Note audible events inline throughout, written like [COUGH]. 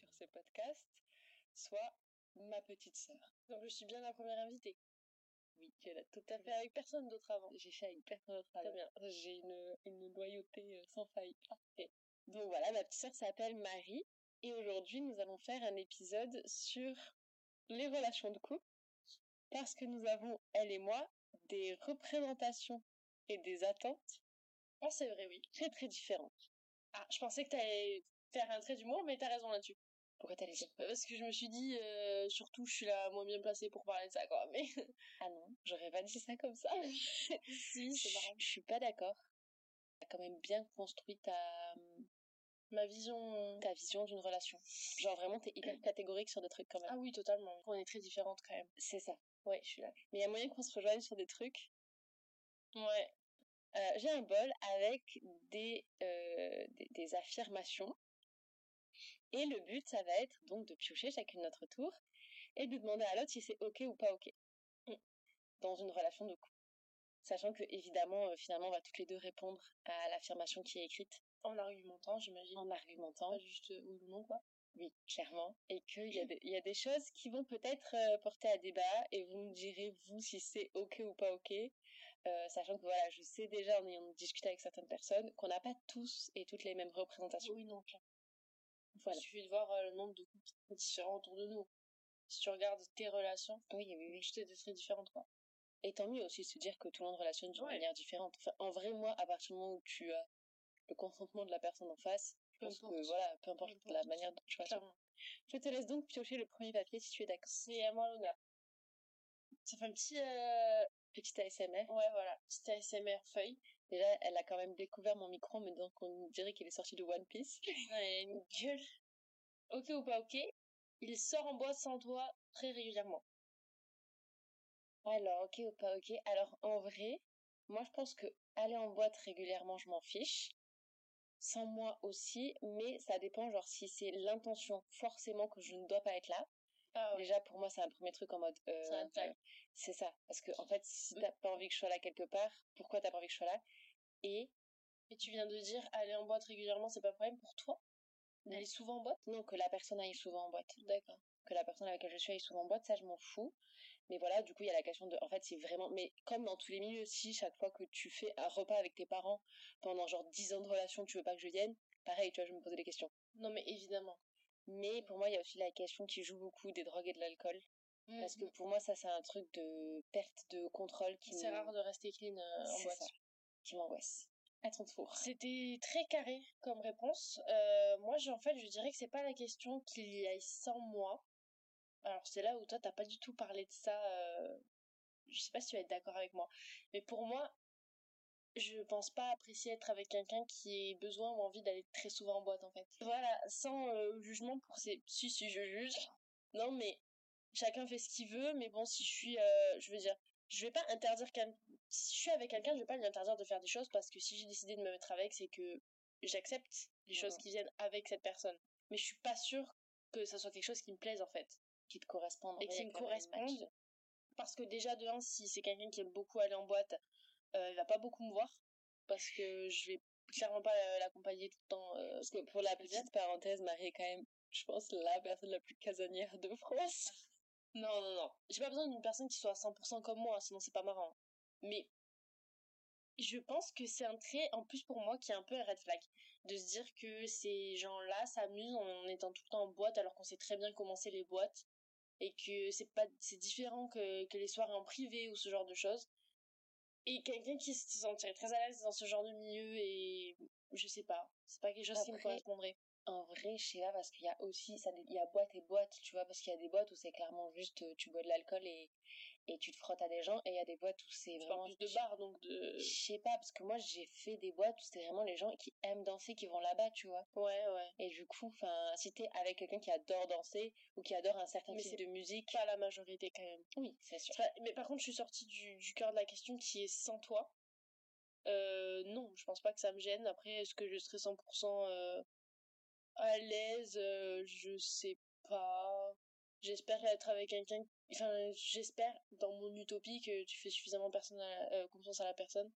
sur ce podcast soit ma petite sœur. Donc je suis bien la première invitée. Oui, tu l'as tout à fait avec personne d'autre avant. J'ai fait avec personne d'autre Très avant. bien. J'ai une, une loyauté euh, sans faille. Parfait. Donc voilà, ma petite sœur s'appelle Marie et aujourd'hui nous allons faire un épisode sur les relations de couple parce que nous avons, elle et moi, des représentations et des attentes Ah, c'est vrai, oui. très très différentes. Ah, je pensais que t'allais faire un trait d'humour, mais t'as raison là-dessus. Pourquoi t'allais dire Parce que je me suis dit, euh, surtout, je suis la moins bien placée pour parler de ça, quoi. Mais Ah non, [LAUGHS] j'aurais pas dit ça comme ça. [LAUGHS] si, c'est marrant. Je suis pas d'accord. T'as quand même bien construit ta, Ma vision... ta vision d'une relation. Genre vraiment, t'es hyper [CLEARS THROAT] catégorique sur des trucs quand même. Ah oui, totalement. On est très différentes quand même. C'est ça. Ouais, je suis là. Mais il y a moyen qu'on se rejoigne sur des trucs. Ouais. Euh, J'ai un bol avec des, euh, des, des affirmations. Et le but, ça va être donc de piocher chacune notre tour et de demander à l'autre si c'est ok ou pas ok. Mm. Dans une relation de couple. Sachant que, évidemment, euh, finalement, on va toutes les deux répondre à l'affirmation qui est écrite En argumentant, j'imagine. en argumentant. Pas juste euh, oui ou non, quoi. Oui, clairement. Et qu'il y, a [LAUGHS] des- il y a des choses qui vont peut-être euh, porter à débat et vous me direz, vous, si c'est OK ou pas OK. Sachant que voilà, je sais déjà en ayant discuté avec certaines personnes qu'on n'a pas tous et toutes les mêmes représentations. Oui, non, clair. Voilà. Il suffit de voir euh, le nombre de couples différents autour de nous. Si tu regardes tes relations, Oui, oui, oui. je t'ai des très différentes, quoi. Et tant mieux aussi de se dire que tout le monde relationne d'une Ouais. manière différente. Enfin, en vrai, moi, à partir du moment où tu as le consentement de la personne en face, je Peu pense que voilà, peu importe Peu la manière dont tu. Clairement. Je te laisse donc piocher le premier papier si tu es d'accord. C'est à moi l'honneur. Ça fait un petit... Euh... Petit ASMR. Ouais, voilà. Petit ASMR feuille. Déjà, elle a quand même découvert mon micro en me disant qu'on dirait qu'il est sorti de One Piece. [LAUGHS] Ouais, une gueule. Ok ou pas ok, il sort en boîte sans toi très régulièrement. Alors, ok ou pas ok. Alors, en vrai, moi, je pense que aller en boîte régulièrement, je m'en fiche. Sans moi aussi, mais ça dépend, genre, si c'est l'intention forcément que je ne dois pas être là. Ah Déjà, pour moi, c'est un premier truc en mode... euh, C'est ça. Parce que, en fait, si t'as pas envie que je sois là quelque part, pourquoi t'as pas envie que je sois là? Et, Et tu viens de dire aller en boîte régulièrement, c'est pas un problème pour toi? Non. Aller souvent en boîte? Non, que la personne aille souvent en boîte. D'accord. que la personne avec laquelle je suis aille souvent en boîte, ça je m'en fous. Mais voilà, du coup, il y a la question de, en fait, c'est vraiment, mais comme dans tous les milieux, si chaque fois que tu fais un repas avec tes parents pendant genre 10 ans de relation, tu veux pas que je vienne, pareil, tu vois, je me posais des questions. Non mais évidemment. Mais pour moi, il y a aussi la question qui joue beaucoup des drogues et de l'alcool. Parce que pour moi, ça, c'est un truc de perte de contrôle qui c'est me- rare de rester clean euh, en boîte. ça. Qui m'angoisse. À ton tour. C'était très carré comme réponse. Euh, moi, je, en fait, je dirais que c'est pas la question qu'il y ait sans moi. Alors, c'est là où toi, t'as pas du tout parlé de ça. euh, Je sais pas si tu vas être d'accord avec moi. Mais pour moi, je pense pas apprécier être avec quelqu'un qui ait besoin ou envie d'aller très souvent en boîte, en fait. Voilà, sans euh, jugement pour ces... Si, si, je juge. Non, mais chacun fait ce qu'il veut. Mais bon, si je suis... je veux dire, je vais pas interdire. Si je suis avec quelqu'un, je vais pas lui interdire de faire des choses parce que si j'ai décidé de me mettre avec, c'est que j'accepte les choses Mhm. qui viennent avec cette personne. Mais je suis pas sûre que ça soit quelque chose qui me plaise, en fait Qui te correspond. et qui me correspondent. Parce que déjà, de un, si c'est quelqu'un qui aime beaucoup aller en boîte, euh, il va pas beaucoup me voir. Parce que je vais clairement pas euh, l'accompagner tout le temps. euh, Parce que pour la petite parenthèse, Marie est quand même, je pense, la personne la plus casanière de France. Non, non, non. J'ai pas besoin d'une personne qui soit à 100% comme moi, sinon c'est pas marrant. Mais je pense que c'est un trait, en plus pour moi, qui est un peu un red flag. De se dire que ces gens-là s'amusent en étant tout le temps en boîte alors qu'on sait très bien comment c'est les boîtes. Et que c'est pas, c'est différent que, que les soirées en privé ou ce genre de choses. Et quelqu'un qui se sentirait très à l'aise dans ce genre de milieu et je sais pas. C'est pas quelque chose qui me correspondrait. En vrai, je sais pas, parce qu'il y a aussi, ça, il y a boîte et boîte, tu vois, parce qu'il y a des boîtes où c'est clairement juste, euh, tu bois de l'alcool et, et tu te frottes à des gens, et il y a des boîtes où c'est vraiment... plus de bar, donc de... Je sais pas, parce que moi, j'ai fait des boîtes où c'était vraiment les gens qui aiment danser qui vont là-bas, tu vois. Ouais, ouais. Et du coup, enfin, si t'es avec quelqu'un qui adore danser, ou qui adore un certain Mais type de musique, Pas la majorité quand même. oui, c'est sûr. Mais par contre, je suis sortie du, du cœur de la question qui est sans toi. Euh, non, je pense pas que ça me gêne. Après, est-ce que je serai 100% euh, à l'aise? Euh, Je sais pas. J'espère être avec quelqu'un. Enfin, j'espère dans mon utopie que tu fais suffisamment personne à euh, confiance à la personne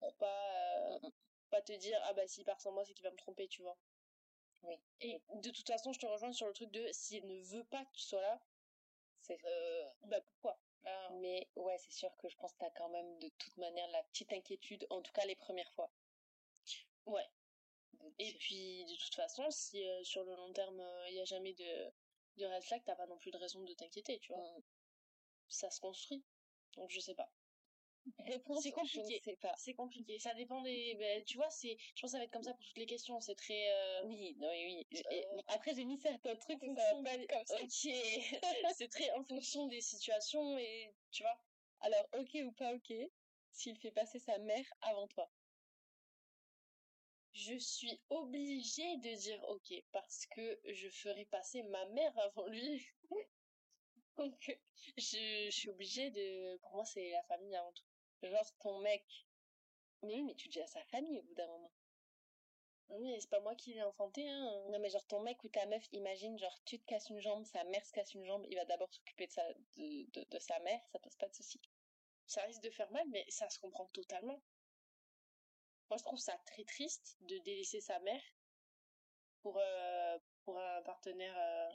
pour pas euh, Mhm. pas te dire ah bah s'il part sans moi c'est qu'il va me tromper, tu vois. Oui. Et de toute façon, je te rejoins sur le truc de s'il ne veut pas que tu sois là, C'est euh, bah pourquoi? Mais ouais, c'est sûr que je pense que t'as quand même de toute manière la petite inquiétude, en tout cas les premières fois. Ouais. Et puis, de toute façon, si sur le long terme, il n'y a jamais de, de red t'as pas non plus de raison de t'inquiéter, tu vois. Mm. Ça se construit. Donc, je sais pas. Réponse, C'est compliqué. Je ne sais pas. C'est compliqué. Ça dépend des. ben, tu vois, c'est. Je pense que ça va être comme ça pour toutes les questions. C'est très. euh, Oui, non, oui, oui. Euh, après, j'ai mis certains trucs, mais ça va pas être comme ça. Ok. [LAUGHS] c'est très en fonction des situations et tu vois. Alors, ok ou pas ok, s'il fait passer sa mère avant toi. Je suis obligée de dire ok parce que je ferai passer ma mère avant lui. [LAUGHS] Donc, je, suis obligée de. Pour moi, c'est la famille avant tout. Genre ton mec. Mais oui, mais tu dis à sa famille au bout d'un moment. Oui, c'est pas moi qui l'ai enfanté, hein. Non, mais genre ton mec ou ta meuf, imagine, genre tu te casses une jambe, sa mère se casse une jambe, il va d'abord s'occuper de sa, de, de sa mère, ça pose pas de souci. Ça risque de faire mal, mais ça se comprend totalement. Moi, je trouve ça très triste de délaisser sa mère pour, euh, pour un partenaire. euh,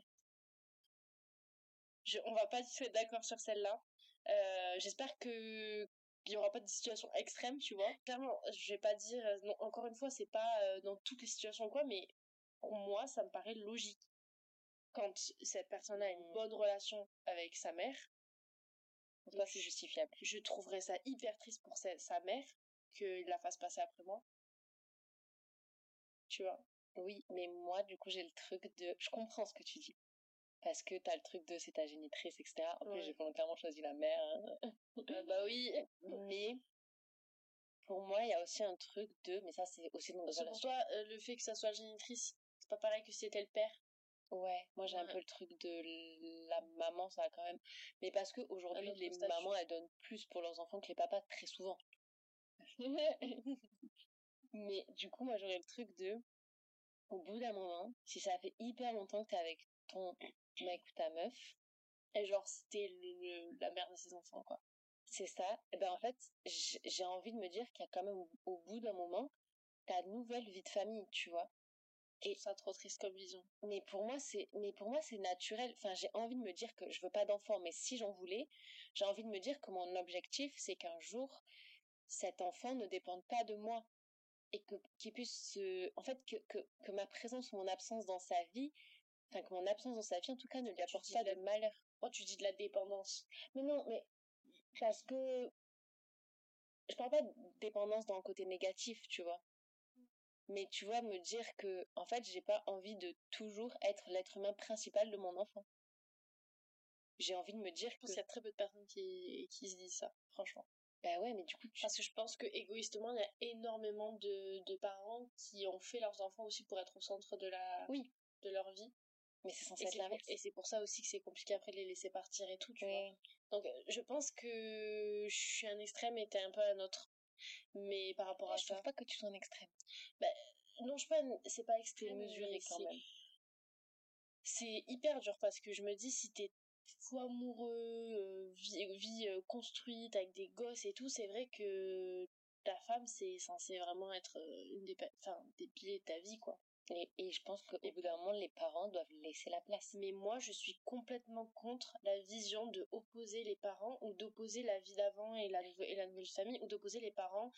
Je, on va pas être d'accord sur celle-là. Euh, J'espère que il y aura pas de situation extrême, tu vois. Clairement, je vais pas dire. Non, encore une fois, c'est pas dans toutes les situations quoi, mais pour moi, ça me paraît logique. Quand cette personne a une Mm. bonne relation avec sa mère, toi, c'est justifiable. je trouverais ça hyper triste pour sa, sa mère qu'il la fasse passer après moi. Tu vois? Oui, mais moi, du coup, j'ai le truc de. Je comprends ce que tu dis. Parce que t'as le truc de c'est ta génitrice, etc. En plus, j'ai volontairement choisi la mère. hein. [LAUGHS] Bah oui. Mais pour moi, il y a aussi un truc de. Mais ça, c'est aussi dans pour toi, euh, le fait que ça soit génitrice, c'est pas pareil que si c'était le père. Ouais, moi j'ai un peu le truc de la maman, ça quand même. Mais parce que aujourd'hui, autre les mamans, elles donnent plus pour leurs enfants que les papas, très souvent. [LAUGHS] Mais du coup, moi j'aurais le truc de. Au bout d'un moment, si ça fait hyper longtemps que t'es avec ton mec ou ta meuf, Et genre, c'était le, le- la mère de ses enfants, quoi. c'est ça, et ben en fait, j'ai envie de me dire qu'il y a quand même au, au bout d'un moment ta nouvelle vie de famille, tu vois. Trouve ça trop triste comme vision. Mais pour moi, c'est, mais pour moi, c'est naturel. Enfin, j'ai envie de me dire que je veux pas d'enfant, mais si j'en voulais, j'ai envie de me dire que mon objectif, c'est qu'un jour, cet enfant ne dépende pas de moi. Et que, qu'il puisse se, en fait, que, que, que ma présence ou mon absence dans sa vie, enfin, que mon absence dans sa vie, en tout cas, ne lui apporte pas de la- de malheur. Moi, tu dis de la dépendance. Mais non, mais, parce que, je parle pas de dépendance dans le côté négatif, tu vois. Mais tu vois, me dire que, en fait, j'ai pas envie de toujours être l'être humain principal de mon enfant. J'ai envie de me dire Je que, pense qu'il y a très peu de personnes qui, qui se disent ça, franchement. Bah ouais, mais du coup, tu, Parce que je pense que égoïstement, il y a énormément de, de parents qui ont fait leurs enfants aussi pour être au centre de, la, Oui. de leur vie. mais c'est censé Et être l'inverse. et c'est pour ça aussi que c'est compliqué après de les laisser partir et tout, tu vois. Donc, euh, je pense que je suis un extrême et t'es un peu un autre. Mais par rapport à je ça. trouve pas que tu sois un extrême. Non, je pas, c'est pas extrême. mesuré quand même. C'est hyper dur parce que je me dis, si t'es fou amoureux, euh, vie, vie euh, construite avec des gosses et tout, c'est vrai que ta femme, c'est censé vraiment être euh, une des, enfin, des piliers de ta vie, quoi. Et, et je pense qu'au bout d'un moment, les parents doivent laisser la place. Mais moi, je suis complètement contre la vision de opposer les parents ou d'opposer la vie d'avant et la, et la nouvelle famille ou d'opposer les parents,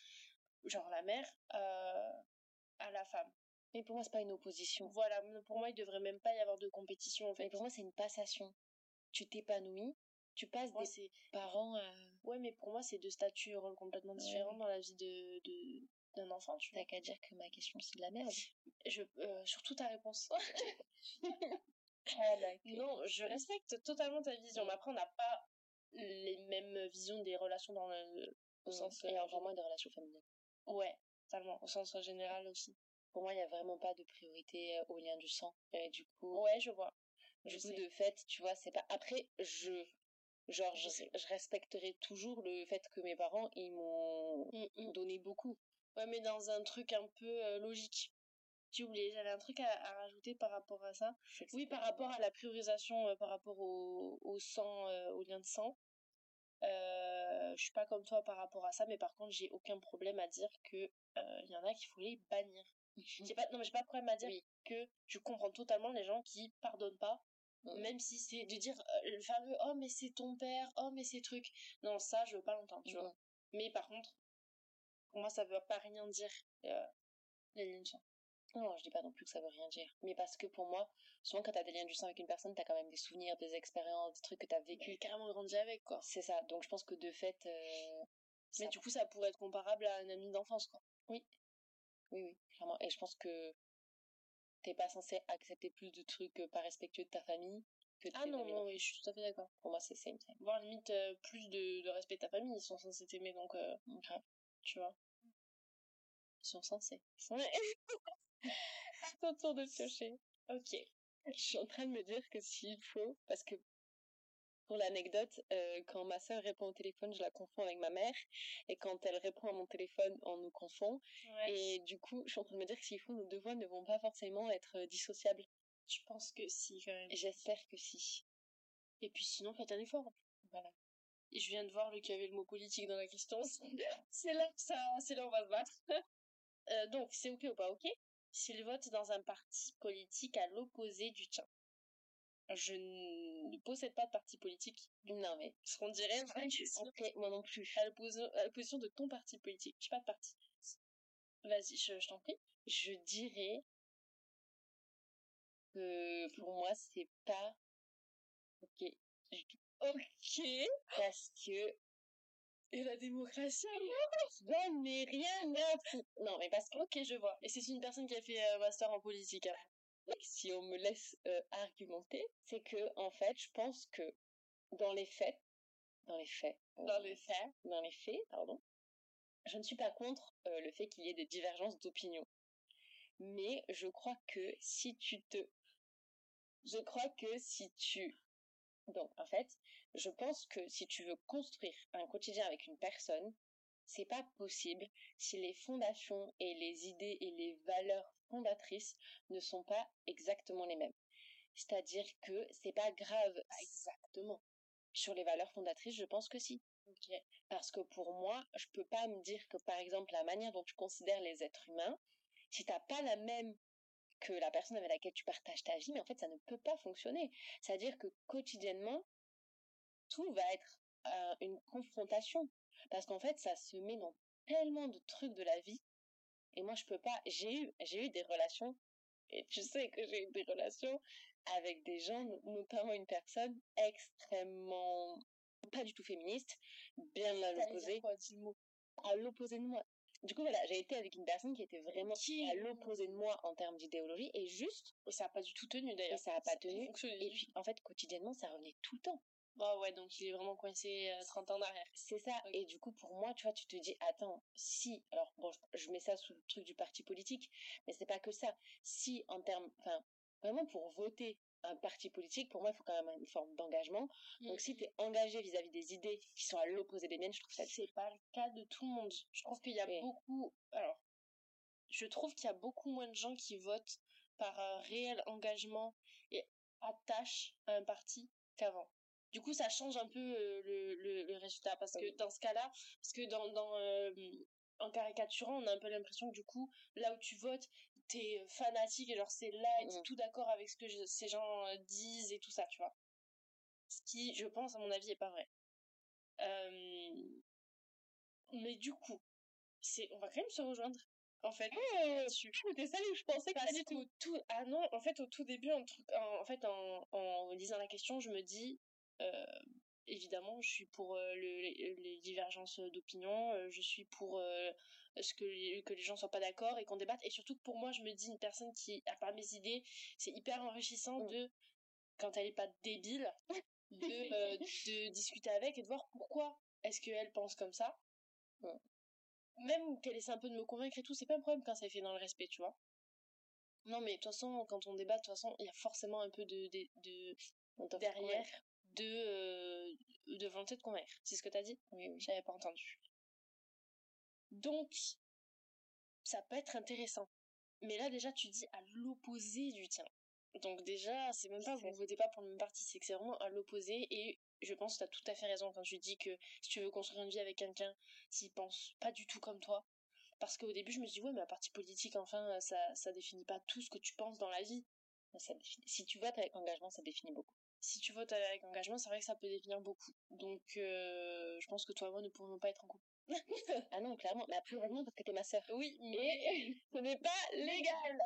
genre la mère, euh, à la femme. Mais pour moi, c'est pas une opposition. Voilà, pour moi, il devrait même pas y avoir de compétition, en Mais fait. pour moi, c'est une passation. Tu t'épanouis, tu passes Moi, des parents à... Ouais, mais pour moi, c'est deux statuts complètement Ouais. différents dans la vie de, de, d'un enfant, tu vois. T'as qu'à dire que ma question, c'est de la merde. Je, euh, surtout ta réponse. [LAUGHS] [LAUGHS] Ah, non, je respecte totalement ta vision. Mais après, on n'a pas les mêmes visions des relations dans le, au sens. Et euh, encore moins des relations familiales. Ouais, totalement. Au sens général aussi. Pour moi, il n'y a vraiment pas de priorité euh, au lien du sang. Et du coup, Ouais, je vois. Du coup de fait, tu vois, c'est pas... Après, je... Genre, Je respecterai toujours le fait que mes parents, ils m'ont Mm, mm. donné beaucoup. Ouais, mais dans un truc un peu euh, logique. J'ai oublié, j'avais un truc à, à rajouter par rapport à ça. Oui, par rapport à la priorisation, euh, par rapport au, au sang, euh, au lien de sang. Je suis pas comme toi par rapport à ça, mais par contre, j'ai aucun problème à dire que il y en a qu'il faut les bannir. [LAUGHS] J'ai pas, non, mais j'ai pas de problème à dire que je comprends totalement les gens qui pardonnent pas, même si c'est de dire euh, le fameux oh mais c'est ton père, oh mais c'est truc. Non, ça je veux pas l'entendre, tu vois. Mais par contre, pour moi ça veut pas rien dire euh, les liens du sang. Non, je dis pas non plus que ça veut rien dire. Mais parce que pour moi, souvent quand t'as des liens du sang avec une personne, t'as quand même des souvenirs, des expériences, des trucs que t'as vécu. Carrément grandi avec, quoi. C'est ça. Donc je pense que de fait. Euh, mais du coup, ça pourrait être comparable à un ami d'enfance, quoi. Oui. Oui, oui, clairement. Et je pense que t'es pas censé accepter plus de trucs euh, pas respectueux de ta famille que de Ah non, non, oui, je suis tout à fait d'accord. Pour moi, c'est same, same. Voire limite euh, plus de, de, respect de ta famille, ils sont censés t'aimer, donc euh, grave. Tu vois. Ils sont censés. Ouais. c'est ton tour de piocher. Ok. Je suis en train de me dire que s'il faut, parce que pour l'anecdote, euh, quand ma sœur répond au téléphone, je la confonds avec ma mère. Et quand elle répond à mon téléphone, on nous confond. Et du coup, je suis en train de me dire que s'il faut, nos deux voix ne vont pas forcément être euh, dissociables. Je pense que si, quand même. J'espère que si. Et puis sinon, faites un effort. Voilà. Et je viens de voir qu'il y avait le mot politique dans la question. [LAUGHS] c'est là ça, c'est là où on va se battre. [LAUGHS] euh, donc, c'est ok ou pas ok? S'il vote dans un parti politique à l'opposé du tien. Je ne possède pas de parti politique. Non, mais. Ce qu'on dirait, Ok, moi non plus. À l'opposition de ton parti politique. Je pas de parti. Vas-y, je, t'en prie. Je dirais que pour moi, c'est pas ok. Ok. Parce que. Et la démocratie Je n'ai rien à Non, mais parce que. Ok, je vois. Et c'est une personne qui a fait un master en politique. Hein si on me laisse euh, argumenter, c'est que en fait, je pense que dans les faits, dans les faits, euh, dans les faits, dans les faits, pardon, je ne suis pas contre euh, le fait qu'il y ait des divergences d'opinion, mais je crois que si tu te, je crois que si tu, donc en fait, je pense que si tu veux construire un quotidien avec une personne, c'est pas possible si les fondations et les idées et les valeurs fondatrices ne sont pas exactement les mêmes. C'est-à-dire que c'est pas grave exactement. Sur les valeurs fondatrices, je pense que si. Parce que pour moi, je peux pas me dire que par exemple la manière dont tu considères les êtres humains, si t'as pas la même que la personne avec laquelle tu partages ta vie, mais en fait ça ne peut pas fonctionner. C'est-à-dire que quotidiennement, tout va être euh, une confrontation. Parce qu'en fait, ça se met dans tellement de trucs de la vie et moi, je peux pas. J'ai eu, j'ai eu des relations. Et tu sais que j'ai eu des relations avec des gens, notamment une personne extrêmement pas du tout féministe, bien à l'opposé. À l'opposé de moi. Du coup, voilà, j'ai été avec une personne qui était vraiment à l'opposé de moi en termes d'idéologie et juste. Et ça n'a pas du tout tenu d'ailleurs. Et ça n'a pas tenu. Et puis, en fait, quotidiennement, ça revenait tout le temps. Oh ouais, donc il est vraiment coincé 30 euh, ans derrière. C'est ça. Et du coup, pour moi, tu vois, tu te dis, attends, si, alors bon, je, mets ça sous le truc du parti politique, mais c'est pas que ça. Si, en termes, enfin, vraiment pour voter un parti politique, pour moi, il faut quand même une forme d'engagement. Donc, si tu es engagé vis-à-vis des idées qui sont à l'opposé des miennes, je trouve ça. C'est pas le cas de tout le monde. Je trouve qu'il y a beaucoup. Alors, je trouve qu'il y a beaucoup moins de gens qui votent par un réel engagement et attache à un parti qu'avant. Du coup, ça change un peu euh, le, le, résultat parce que dans ce cas-là, parce que dans, dans euh, en caricaturant, on a un peu l'impression que du coup, là où tu votes, t'es fanatique et genre c'est là et t'es tout d'accord avec ce que ces gens euh, disent et tout ça, tu vois. Ce qui, je pense, à mon avis, est pas vrai. Mais du coup, c'est, on va quand même se rejoindre en fait. Mmh, tu je pensais que tout. tout. Ah non, en fait, au tout début, en, en fait, en, en lisant la question, je me dis, euh, évidemment, je suis pour euh, les, divergences d'opinion, euh, je suis pour ce que les, que les gens soient pas d'accord et qu'on débatte. Et surtout pour moi, je me dis une personne qui a pas mes idées, c'est hyper enrichissant mm. de, quand elle est pas débile, [LAUGHS] de, de discuter avec et de voir pourquoi est-ce qu'elle pense comme ça. Mm. Même qu'elle essaie un peu de me convaincre et tout, c'est pas un problème quand ça fait dans le respect, tu vois. Non, mais de toute façon, quand on débat, de toute façon, il y a forcément un peu de, de, de derrière de, euh, de volonté de convaincre. C'est ce que t'as dit? Oui, oui. J'avais pas entendu. Donc, ça peut être intéressant. Mais là, déjà, tu dis à l'opposé du tien. Donc déjà, c'est même pas, vous ne votez pas pour le même parti, c'est que c'est vraiment à l'opposé. Et je pense que tu as tout à fait raison quand tu dis que si tu veux construire une vie avec quelqu'un s'il pense pas du tout comme toi, Parce qu'au début, je me suis dit, ouais, mais un parti politique, enfin, ça, ça définit pas tout ce que tu penses dans la vie. Ça définit... Si tu votes avec engagement, ça définit beaucoup. Si tu votes avec engagement, c'est vrai que ça peut définir beaucoup. Donc, euh, je pense que toi et moi ne pourrions pas être en couple. [LAUGHS] ah non, clairement. Mais après, vraiment, parce que t'es ma sœur. Oui, mais [LAUGHS] ce n'est pas légal.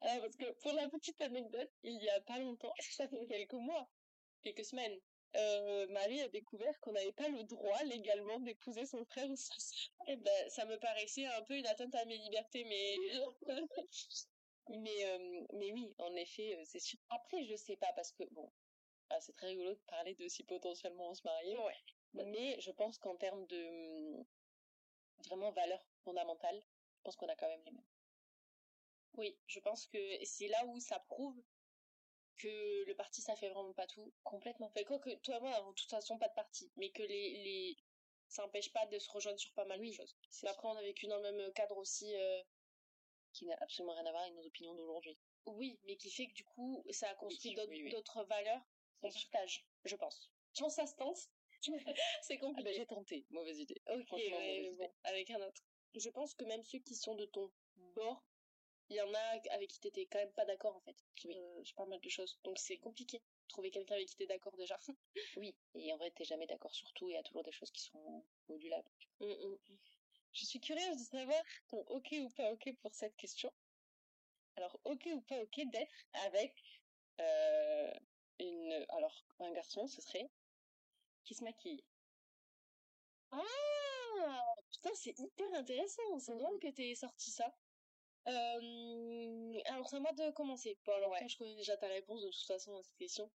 Alors, [LAUGHS] parce que pour la petite anecdote, il y a pas longtemps, ça fait quelques mois, quelques semaines, euh, Marie a découvert qu'on n'avait pas le droit légalement d'épouser son frère ou sa sœur. Eh ben, ça me paraissait un peu une atteinte à mes libertés, mais mais euh, mais oui, en effet, c'est sûr. Après, je sais pas parce que bon, ah, c'est très rigolo de parler de si potentiellement on se mariait. Ouais. Mais je pense qu'en termes de hum, vraiment valeurs fondamentales, je pense qu'on a quand même les mêmes. Oui, je pense que c'est là où ça prouve que le parti ça fait vraiment pas tout complètement. Enfin, quoi que toi et moi n'avons de toute façon pas de parti, mais que les les ça empêche pas de se rejoindre sur pas mal de choses. Après on a vécu dans le même cadre aussi euh, qui n'a absolument rien à voir avec nos opinions d'aujourd'hui. Oui, mais qui fait que du coup ça a construit d'autres valeurs qu'on partage, je pense. Je pense que ça se tente. c'est compliqué. Ah ben, j'ai tenté, mauvaise idée. Ok, bon, avec un autre. Je pense que même ceux qui sont de ton bord il y en a avec qui t'étais quand même pas d'accord en fait oui. euh, pas mal de choses donc c'est compliqué trouver quelqu'un avec qui t'es d'accord déjà oui et en vrai t'es jamais d'accord sur tout et il y a toujours des choses qui sont modulables mm, mm. Je suis curieuse de savoir ton ok ou pas ok pour cette question alors ok ou pas ok d'être avec euh, une alors un garçon ce serait qui se maquille ah putain c'est hyper intéressant c'est drôle que t'aies sorti ça euh, alors c'est à moi de commencer. Bon alors ouais. je connais déjà ta réponse de toute façon à cette question.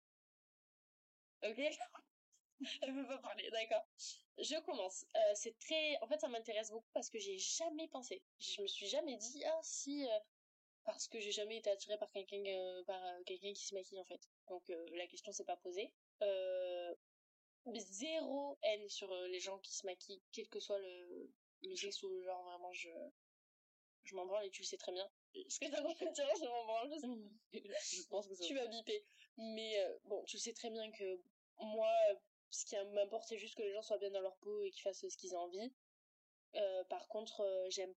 Ok [LAUGHS] Elle veut pas parler, d'accord. Je commence. Euh, c'est très... En fait ça m'intéresse beaucoup parce que j'ai jamais pensé. Je me suis jamais dit, ah si... Euh, parce que j'ai jamais été attirée par quelqu'un euh, par quelqu'un qui se maquille en fait. Donc la question s'est pas posée. zéro haine sur les gens qui se maquillent, quel que soit le, le sexe ou le genre, vraiment je je m'en branle et tu le sais très bien. Ce que t'as compris je m'en branle. Je [LAUGHS] pense que tu vas biper. Mais bon, tu sais très bien que moi, ce qui m'importe, c'est juste que les gens soient bien dans leur peau et qu'ils fassent ce qu'ils ont envie. Euh, par contre, euh, j'aime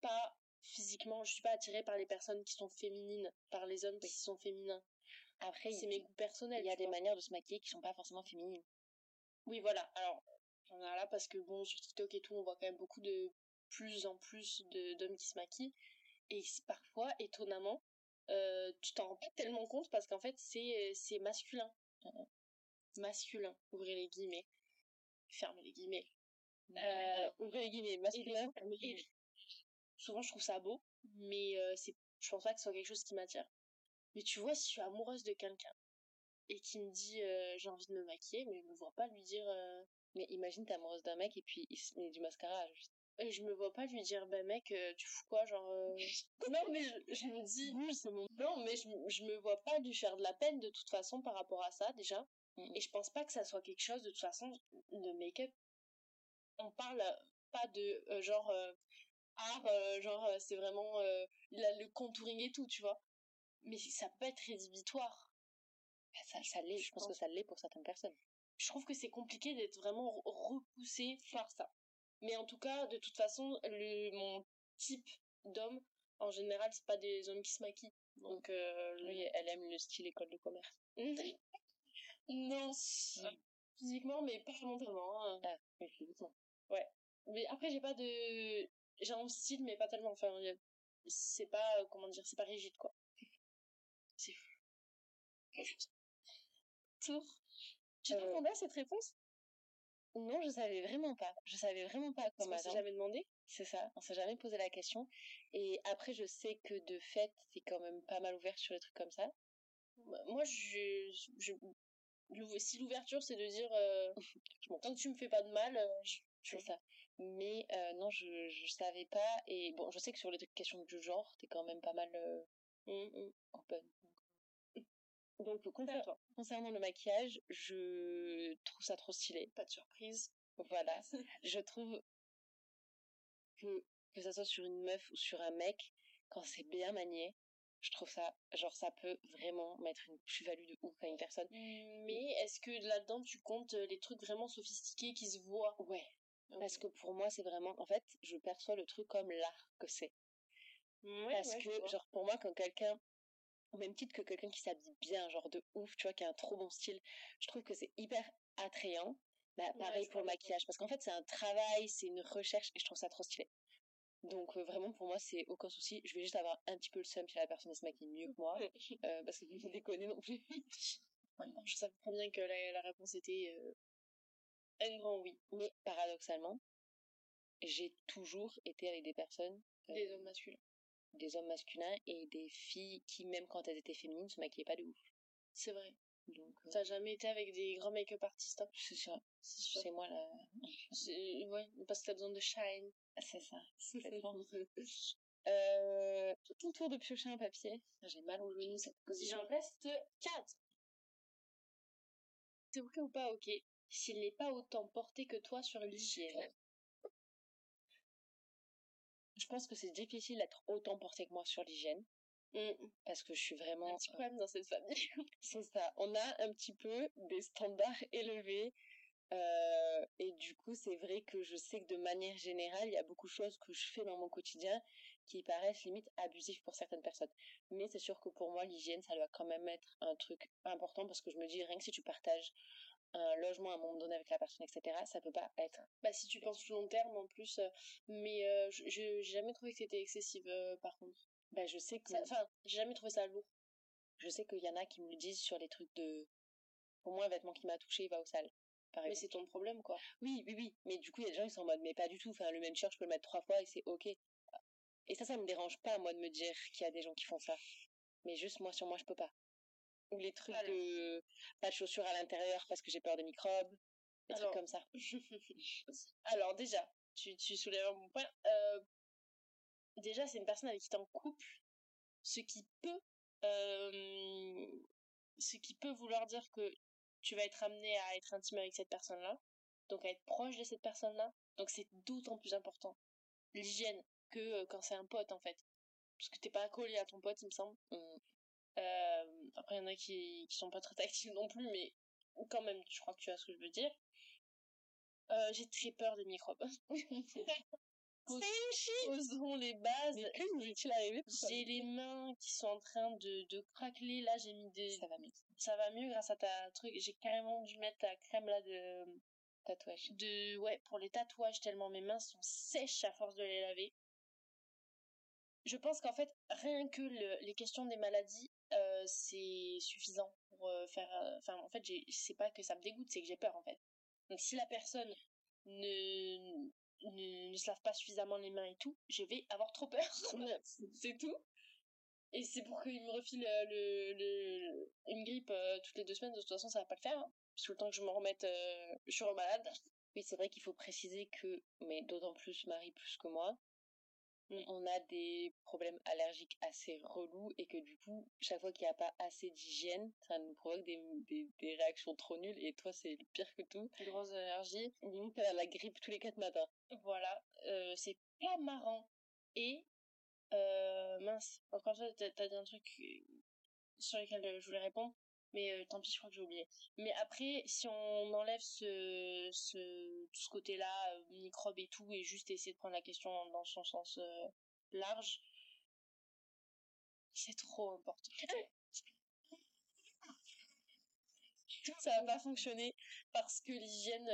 pas physiquement, je suis pas attirée par les personnes qui sont féminines, par les hommes qui sont féminins. Après, c'est mes goûts personnels. Il y a des manières de se maquiller qui sont pas forcément féminines. Oui, voilà. Alors, j'en ai là parce que bon, sur TikTok et tout, on voit quand même beaucoup de plus en plus d'hommes qui se maquillent. Et parfois, étonnamment, euh, tu t'en rends pas tellement compte parce qu'en fait, c'est masculin. Masculin, ouvrez les guillemets. Fermez les guillemets. Euh, ouvrez les guillemets, masculin. Et, souvent, je trouve ça beau, mais euh, c'est, je pense pas que ce soit quelque chose qui m'attire. Mais tu vois, si je suis amoureuse de quelqu'un et qui me dit euh, j'ai envie de me maquiller, mais je me vois pas lui dire. Euh, mais imagine t'es amoureuse d'un mec et puis il se met du mascara juste et je me vois pas lui dire bah mec tu fous quoi genre euh... [LAUGHS] non mais je, je, me dis non mais je, je me vois pas lui faire de la peine de toute façon par rapport à ça déjà et je pense pas que ça soit quelque chose de toute façon de make-up. On parle pas de euh, genre euh, art genre c'est vraiment il a le contouring et tout tu vois. Mais ça peut être rédhibitoire. Bah, ça ça l'est je, je pense, pense. que ça l'est pour certaines personnes. Je trouve que c'est compliqué d'être vraiment repoussé par ça. Mais en tout cas, de toute façon, le, mon type d'homme, en général, c'est pas des hommes qui se maquillent. Donc, euh, oui, elle aime le style école de commerce. [LAUGHS] non, si. Ah. Physiquement, mais pas mentalement. Hein. Ah, mais physiquement. Ouais. Mais après, j'ai pas de... J'ai un style, mais pas tellement. Enfin, c'est pas, euh, comment dire, c'est pas rigide, quoi. [LAUGHS] C'est fou. Tour. Tu t'attendais euh... à cette réponse? Non, je savais vraiment pas. Je savais vraiment pas comment. On s'est jamais demandé? C'est ça. On s'est jamais posé la question. Et après, je sais que de fait, c'est quand même pas mal ouvert sur les trucs comme ça. Bah, moi, je, je, si l'ouverture c'est de dire, euh, [LAUGHS] tant que tu me fais pas de mal, euh, je, fais ça. Mais euh, non, je je savais pas. Et bon, je sais que sur les questions du genre, t'es quand même pas mal euh, mmh, mmh. open. Donc, concernant, concernant le maquillage, je trouve ça trop stylé. Pas de surprise. Voilà. [LAUGHS] je trouve que, que ça soit sur une meuf ou sur un mec, quand c'est bien manié, je trouve ça, genre, ça peut vraiment mettre une plus-value de ouf à une personne. Mais est-ce que là-dedans, tu comptes les trucs vraiment sophistiqués qui se voient? Ouais. Parce que pour moi, c'est vraiment, en fait, je perçois le truc comme l'art que c'est. Parce que, genre, pour moi, quand quelqu'un, au même titre que quelqu'un qui s'habille bien, genre de ouf, tu vois, qui a un trop bon style, je trouve que c'est hyper attrayant. Bah, pareil pour le maquillage, parce qu'en fait, c'est un travail, c'est une recherche, et je trouve ça trop stylé. Donc, euh, vraiment, pour moi, c'est aucun souci. Je vais juste avoir un petit peu le seum si la personne se maquille mieux que moi, euh, parce que je déconner non plus. [LAUGHS] je savais très bien que la, réponse était euh, un grand oui. Mais paradoxalement, j'ai toujours été avec des personnes. des hommes masculins des hommes masculins et des filles qui, même quand elles étaient féminines, se maquillaient pas de ouf. C'est vrai. Donc, euh, T'as jamais été avec des grands make-up artistes, hein? C'est ça. C'est moi là. Ouais, parce que t'as besoin de shine. C'est ça. [LAUGHS] euh, ton tour de piocher un papier. J'ai mal au genou, cette position. Il en reste 4. C'est ok ou pas ok S'il n'est pas autant porté que toi sur l'hygiène je pense que c'est difficile d'être autant porté que moi sur l'hygiène. Mm. Parce que je suis vraiment. Un petit problème dans cette famille. [LAUGHS] c'est ça. On a un petit peu des standards [LAUGHS] élevés. Euh, et du coup, c'est vrai que je sais que de manière générale, il y a beaucoup de choses que je fais dans mon quotidien qui paraissent limite abusives pour certaines personnes. Mais c'est sûr que pour moi, l'hygiène, ça doit quand même être un truc important parce que je me dis, rien que si tu partages un logement à un moment donné avec la personne, etc. Ça peut pas être. Bah si tu penses long terme en plus, euh, mais euh, je j'ai jamais trouvé que c'était excessif euh, par contre. Bah je sais que. Enfin, j'ai jamais trouvé ça lourd. Je sais qu'il y en a qui me le disent sur les trucs de. Pour moi, un vêtement qui m'a touché, il va au sale. Mais c'est ton problème, quoi. Oui, oui, oui. Mais du coup, il y a des gens qui sont en mode, mais pas du tout. Enfin, le même shirt, je peux le mettre trois fois et c'est ok. Et ça, ça me dérange pas, moi, de me dire qu'il y a des gens qui font ça. Mais juste, moi, sur moi, je peux pas ou les trucs de pas de chaussures à l'intérieur parce que j'ai peur des microbes, des trucs comme ça. [LAUGHS] Alors déjà, tu, tu soulèves un bon point. Euh, déjà, c'est une personne avec qui tu en couple, ce qui peut, euh, ce qui peut vouloir dire que tu vas être amené à être intime avec cette personne-là, donc à être proche de cette personne-là. Donc c'est d'autant plus important l'hygiène que euh, quand c'est un pote en fait, parce que t'es pas collé à ton pote, il me semble. Mmh. Euh, après, il y en a qui, qui sont pas très tactiles non plus, mais quand même, je crois que tu vois ce que je veux dire. Euh, j'ai très peur des microbes. [LAUGHS] Posons les bases. J'ai les mains qui sont en train de, de craqueler. Là, j'ai mis des. Ça va mieux. Ça va mieux grâce à ta truc. J'ai carrément dû mettre ta crème là de. Tatouage. De, ouais, pour les tatouages, tellement mes mains sont sèches à force de les laver. Je pense qu'en fait, rien que les questions des maladies, euh, c'est suffisant pour euh, faire. Euh, enfin, en fait, c'est pas que ça me dégoûte, c'est que j'ai peur en fait. Donc, si la personne ne, ne, se lave pas suffisamment les mains et tout, je vais avoir trop peur. [LAUGHS] c'est tout. Et c'est pour qu'il me refile le, le, une grippe toutes les deux semaines. De toute façon, ça va pas le faire. Hein. parce que le temps que je me remette, je suis malade. Oui, c'est vrai qu'il faut préciser que, mais d'autant plus Marie plus que moi, on a des problèmes allergiques assez relous et que du coup, chaque fois qu'il n'y a pas assez d'hygiène, ça nous provoque des, des, réactions trop nulles et toi, c'est le pire que tout. Une grosse allergie. Limite, as la grippe tous les quatre matins. Voilà, euh, c'est pas marrant. Et, euh, mince, encore ça, t'as dit un truc sur lequel je voulais répondre. Mais euh, tant pis, je crois que j'ai oublié. Mais après, si on enlève ce, ce, tout ce côté-là, euh, microbe et tout, et juste essayer de prendre la question dans son sens euh, large, c'est trop important. [LAUGHS] ça va pas fonctionner parce que l'hygiène,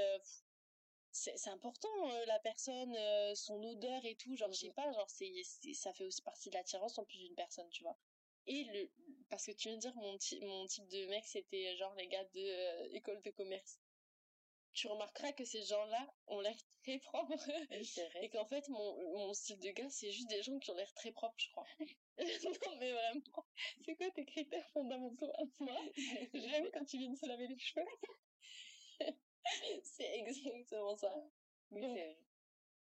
c'est important, la personne, son odeur et tout, genre, je sais mmh pas, genre, c'est, ça fait aussi partie de l'attirance en plus d'une personne, tu vois. Et le, parce que tu viens de dire mon, mon type de mec, c'était genre les gars de euh, école de commerce. Tu remarqueras que ces gens-là ont l'air très propres. et qu'en fait, mon, mon style de gars, c'est juste des gens qui ont l'air très propres, je crois. [LAUGHS] non, mais vraiment. C'est quoi tes critères fondamentaux à toi J'aime quand tu viens de se laver les cheveux. [LAUGHS] c'est exactement ça. Oui,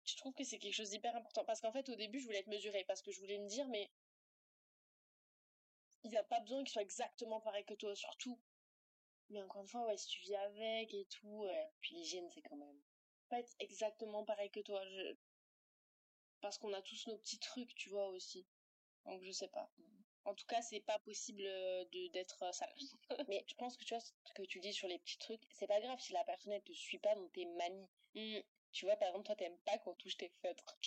je trouve que c'est quelque chose d'hyper important? Parce qu'en fait, au début, je voulais être mesurée. Parce que je voulais me dire, mais il n'y a pas besoin qu'il soit exactement pareil que toi, surtout. Mais encore une fois, ouais, si tu vis avec et tout, ouais. puis l'hygiène, c'est quand même pas être exactement pareil que toi. Je... Parce qu'on a tous nos petits trucs, tu vois, aussi. Donc, je sais pas. En tout cas, c'est pas possible euh, de d'être euh, sale. [LAUGHS] Mais je pense que tu vois, ce que tu dis sur les petits trucs, c'est pas grave si la personne, elle te suit pas dans tes manies. Mmh. Tu vois, par exemple, toi, t'aimes pas qu'on touche tes feutres.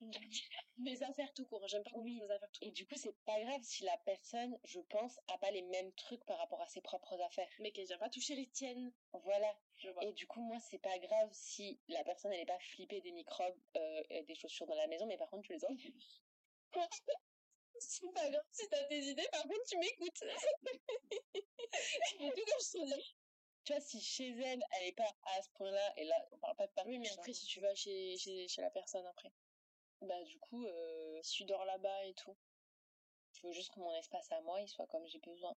[LAUGHS] Mes affaires tout court, j'aime pas qu'on mes affaires tout Et court. du coup, c'est pas grave si la personne, je pense, a pas les mêmes trucs par rapport à ses propres affaires. Mais qu'elle vient pas toucher les tiennes. Voilà. Je vois. Et du coup, moi, c'est pas grave si la personne, elle est pas flippée des microbes, euh, et des chaussures dans la maison, mais par contre, tu les enlèves. [LAUGHS] C'est pas grave si t'as tes idées, par contre, tu m'écoutes. C'est tout comme je te dis. Tu vois, si chez elle, elle est pas à ce point-là, et là, on parle pas de partout. Oui, mais après, si tu vas chez, chez, chez la personne après. Bah, du coup, euh, Si tu dors là-bas et tout. je veux juste que mon espace à moi, il soit comme j'ai besoin.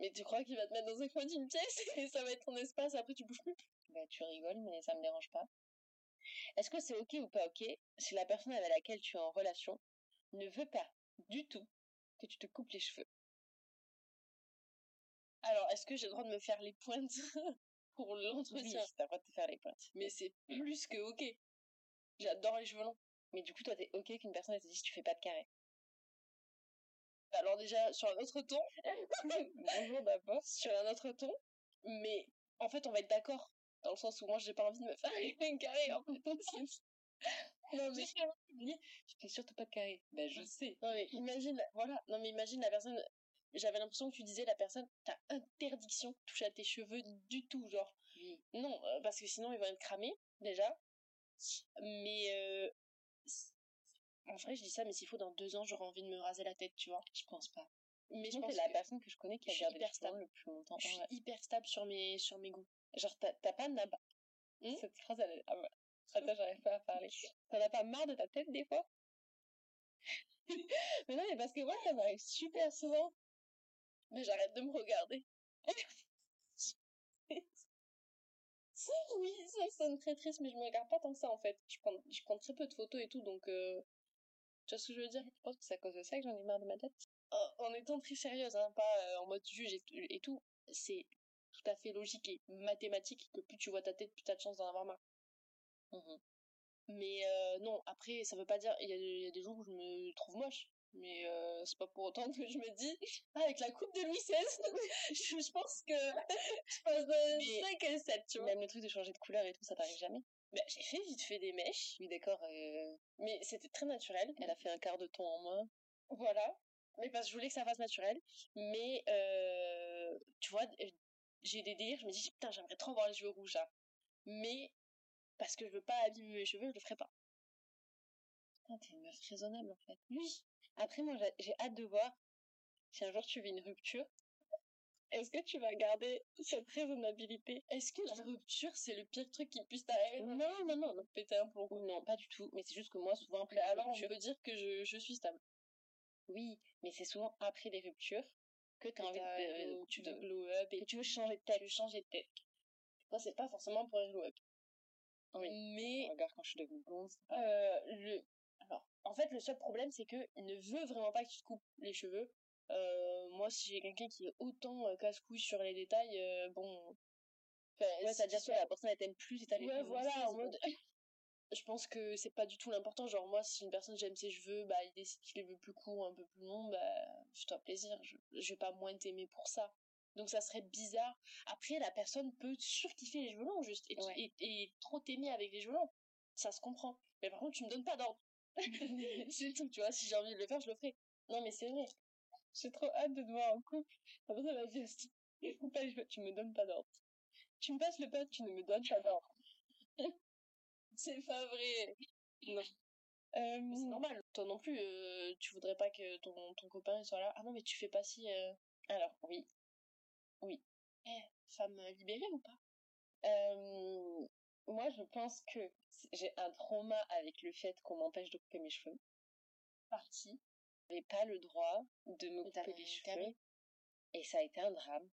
Mais tu crois qu'il va te mettre dans un coin d'une pièce [LAUGHS] et ça va être ton espace, après tu bouges plus? Bah, tu rigoles, mais ça me dérange pas. Est-ce que c'est ok ou pas ok si la personne avec laquelle tu es en relation ne veut pas du tout que tu te coupes les cheveux? Alors, est-ce que j'ai le droit de me faire les pointes [LAUGHS] pour Oui, l'entretien? t'as le droit de te faire les pointes. Mais c'est plus que ok. J'adore les cheveux longs. Mais du coup, toi, t'es ok qu'une personne elle te dise tu fais pas de carré. Alors déjà, sur un autre ton, [LAUGHS] Bonjour d'abord. sur un autre ton, mais en fait, on va être d'accord. Dans le sens où moi, j'ai pas envie de me faire [LAUGHS] un carré, en fait. non, mais, Tu fais surtout pas de carré. Bah, je sais. non, mais imagine, voilà. Non, mais imagine la personne, j'avais l'impression que tu disais la personne, t'as interdiction de toucher à tes cheveux du tout, genre. Non, euh, parce que sinon ils vont être cramés, déjà. Mais euh, en vrai, je dis ça, mais s'il faut, dans deux ans, j'aurai envie de me raser la tête, tu vois. Je pense pas. Mais je pense c'est la que personne que je connais qui a gardé hyper les cheveux stable. le plus longtemps. je suis Ouais. hyper stable sur mes, sur mes goûts. Genre, t'as pas. Hmm? Cette phrase, elle est... ah. Attends, j'arrive pas à parler. T'en as pas marre de ta tête, des fois? [LAUGHS] Mais non, mais parce que moi, ça m'arrive super souvent. Mais j'arrête de me regarder. [LAUGHS] [LAUGHS] oui, ça sonne très triste, mais je me regarde pas tant que ça, en fait. Je prends, je prends très peu de photos et tout, donc... euh, Tu vois ce que je veux dire? Je pense que c'est à cause de ça que j'en ai marre de ma tête. en, en étant très sérieuse, hein, pas euh, en mode juge et, et tout, c'est tout à fait logique et mathématique que plus tu vois ta tête, plus t'as de chances d'en avoir marre. Mhm. Mais euh, non, après, ça veut pas dire... Il y, y a des jours où je me trouve moche. Mais euh, c'est pas pour autant que je me dis, ah, avec la coupe de Louis XVI, [LAUGHS] je, je pense que je passe de Mais 5 à 7, tu vois. Même le truc de changer de couleur et tout, ça t'arrive jamais? Bah, j'ai fait vite fait des mèches, Oui, d'accord. euh, mais c'était très naturel. Elle a fait un quart de ton en moins. Voilà. Mais parce que je voulais que ça fasse naturel. Mais, euh, tu vois, j'ai des délires, je me dis, putain, j'aimerais trop avoir les cheveux rouges, là. Mais, parce que je veux pas abîmer mes cheveux, je le ferai pas. Putain, t'es une meuf raisonnable, en fait. Oui. Après, moi, j'ai- hâte de voir si un jour tu vis une rupture. Est-ce que tu vas garder cette raisonnabilité? Est-ce que la rupture, c'est le pire truc qui puisse t'arriver? Non, non, non, non. Péter un plomb. Non, pas du tout. Mais c'est juste que moi, souvent, après alors, ruptures... peut dire que je, je suis stable. Oui, mais c'est souvent après les ruptures que t'as envie de... euh, tu veux glow up et que tu veux changer de tête. tu veux changer de tête. Moi, c'est pas forcément pour les glow up. Oui. Mais, Regarde, quand je suis devenue blonde, euh, le, alors, en fait, le seul problème, c'est que il ne veut vraiment pas que tu te coupes les cheveux. Euh, moi, si j'ai quelqu'un qui est autant euh, casse-couille sur les détails, euh, bon. Enfin, Ouais, que sois- la personne, elle t'aime plus et t'as Ouais, voilà, en mode. [LAUGHS] Je pense que c'est pas du tout l'important. Genre, moi, si une personne j'aime ses cheveux, bah, il décide qu'il les veut plus courts, un peu plus longs, bah, fais-toi plaisir. Je, je vais pas moins t'aimer pour ça. Donc, ça serait bizarre. Après, la personne peut surkiffer les cheveux longs, juste, et, Ouais. et, et trop t'aimer avec les cheveux longs. Ça se comprend. Mais par contre, tu me donnes pas d'ordre. [LAUGHS] c'est tout, tu vois. Si j'ai envie de le faire, je le ferai. Non, mais c'est vrai. J'ai trop hâte de te voir en couple. Après, ça va cheveux, tu me donnes pas d'ordre. Tu me passes le pas, tu ne me donnes pas d'ordre. [LAUGHS] C'est pas vrai. Non. Euh, c'est normal. Toi non plus, euh, tu voudrais pas que ton, ton copain il soit là. Ah non, mais tu fais pas si. euh, alors, oui. Eh, femme libérée ou pas? Euh, moi, je pense que j'ai un trauma avec le fait qu'on m'empêche de couper mes cheveux. Partie. J'avais pas le droit de me couper les cheveux. carré. Et ça a été un drame.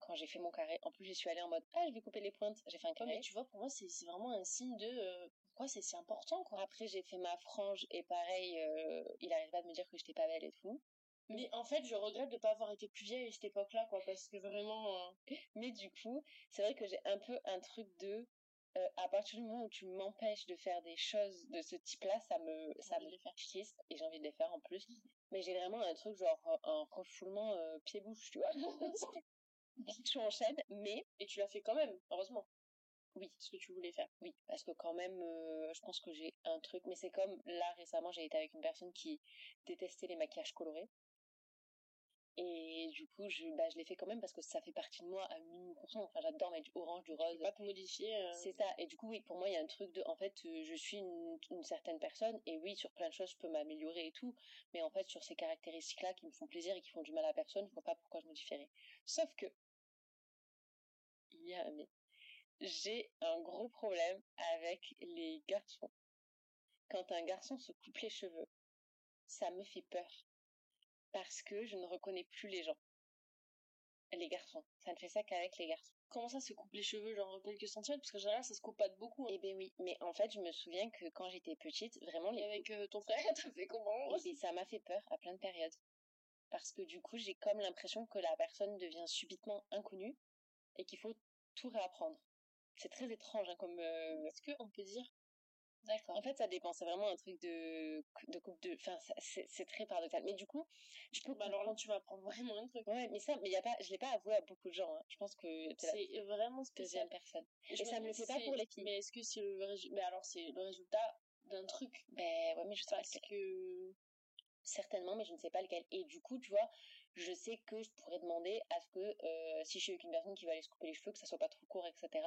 Quand j'ai fait mon carré, en plus, j'y suis allée en mode, ah, je vais couper les pointes. J'ai fait un Ouais, carré. mais tu vois, pour moi, c'est vraiment un signe de euh, pourquoi c'est si important, quoi. Après, j'ai fait ma frange et pareil, euh, il arrêtait pas de me dire que j'étais pas belle et tout. Mais en fait, je regrette de pas avoir été plus vieille à cette époque-là, quoi, parce que vraiment. euh, [LAUGHS] Mais du coup, c'est vrai que j'ai un peu un truc de, euh, à partir du moment où tu m'empêches de faire des choses de ce type-là, ça me, ça me triste et j'ai envie de les faire en plus. Mais j'ai vraiment un truc genre euh, un refoulement euh, pied-bouche, tu vois. [LAUGHS] je enchaîne, mais Et tu l'as fait quand même, heureusement. oui, ce que tu voulais faire. Oui, parce que quand même, je pense que j'ai un truc, mais c'est comme là récemment, j'ai été avec une personne qui détestait les maquillages colorés. Et du coup, je, bah, je l'ai fait quand même parce que ça fait partie de moi à 1000%. Enfin, j'adore mettre du orange, du rose. Pas te modifier. Euh. C'est ça. Et du coup, oui, pour moi, il y a un truc de, en fait, euh, je suis une, une, certaine personne et oui, sur plein de choses, je peux m'améliorer et tout. Mais en fait, sur ces caractéristiques-là qui me font plaisir et qui font du mal à personne, je vois pas pourquoi je modifierais. Sauf que, il y a mais. J'ai un gros problème avec les garçons. Quand un garçon se coupe les cheveux, ça me fait peur parce que je ne reconnais plus les gens. Les garçons. Ça ne fait ça qu'avec les garçons. Comment ça se coupe les cheveux, genre quelques centimètres? Parce que général, ça se coupe pas de beaucoup. Hein. Eh ben oui, mais en fait, je me souviens que quand j'étais petite, vraiment... Les... avec euh, ton frère, [LAUGHS] t'as fait comment? Et ça m'a fait peur à plein de périodes. Parce que du coup, j'ai comme l'impression que la personne devient subitement inconnue et qu'il faut tout réapprendre. C'est très étrange hein, comme... Euh, Est-ce qu'on peut dire D'accord. En fait, ça dépend. C'est vraiment un truc de, de coupe de. Enfin, c'est très paradoxal. Mais du coup, je peux. Bah alors là, tu vas apprendre vraiment un truc. Ouais, mais ça, mais y a pas. Je l'ai pas avoué à beaucoup de gens. Hein. Je pense que c'est vraiment spécial. personne. Et, ça me le fait pas pour les filles. Mais est-ce que c'est le Mais alors, c'est le résultat d'un truc? Ben ouais, mais je sais Parce que certainement, mais je ne sais pas lequel. Et du coup, tu vois, je sais que je pourrais demander à ce que euh, si je suis avec une personne qui va aller se couper les cheveux, que ça soit pas trop court, etc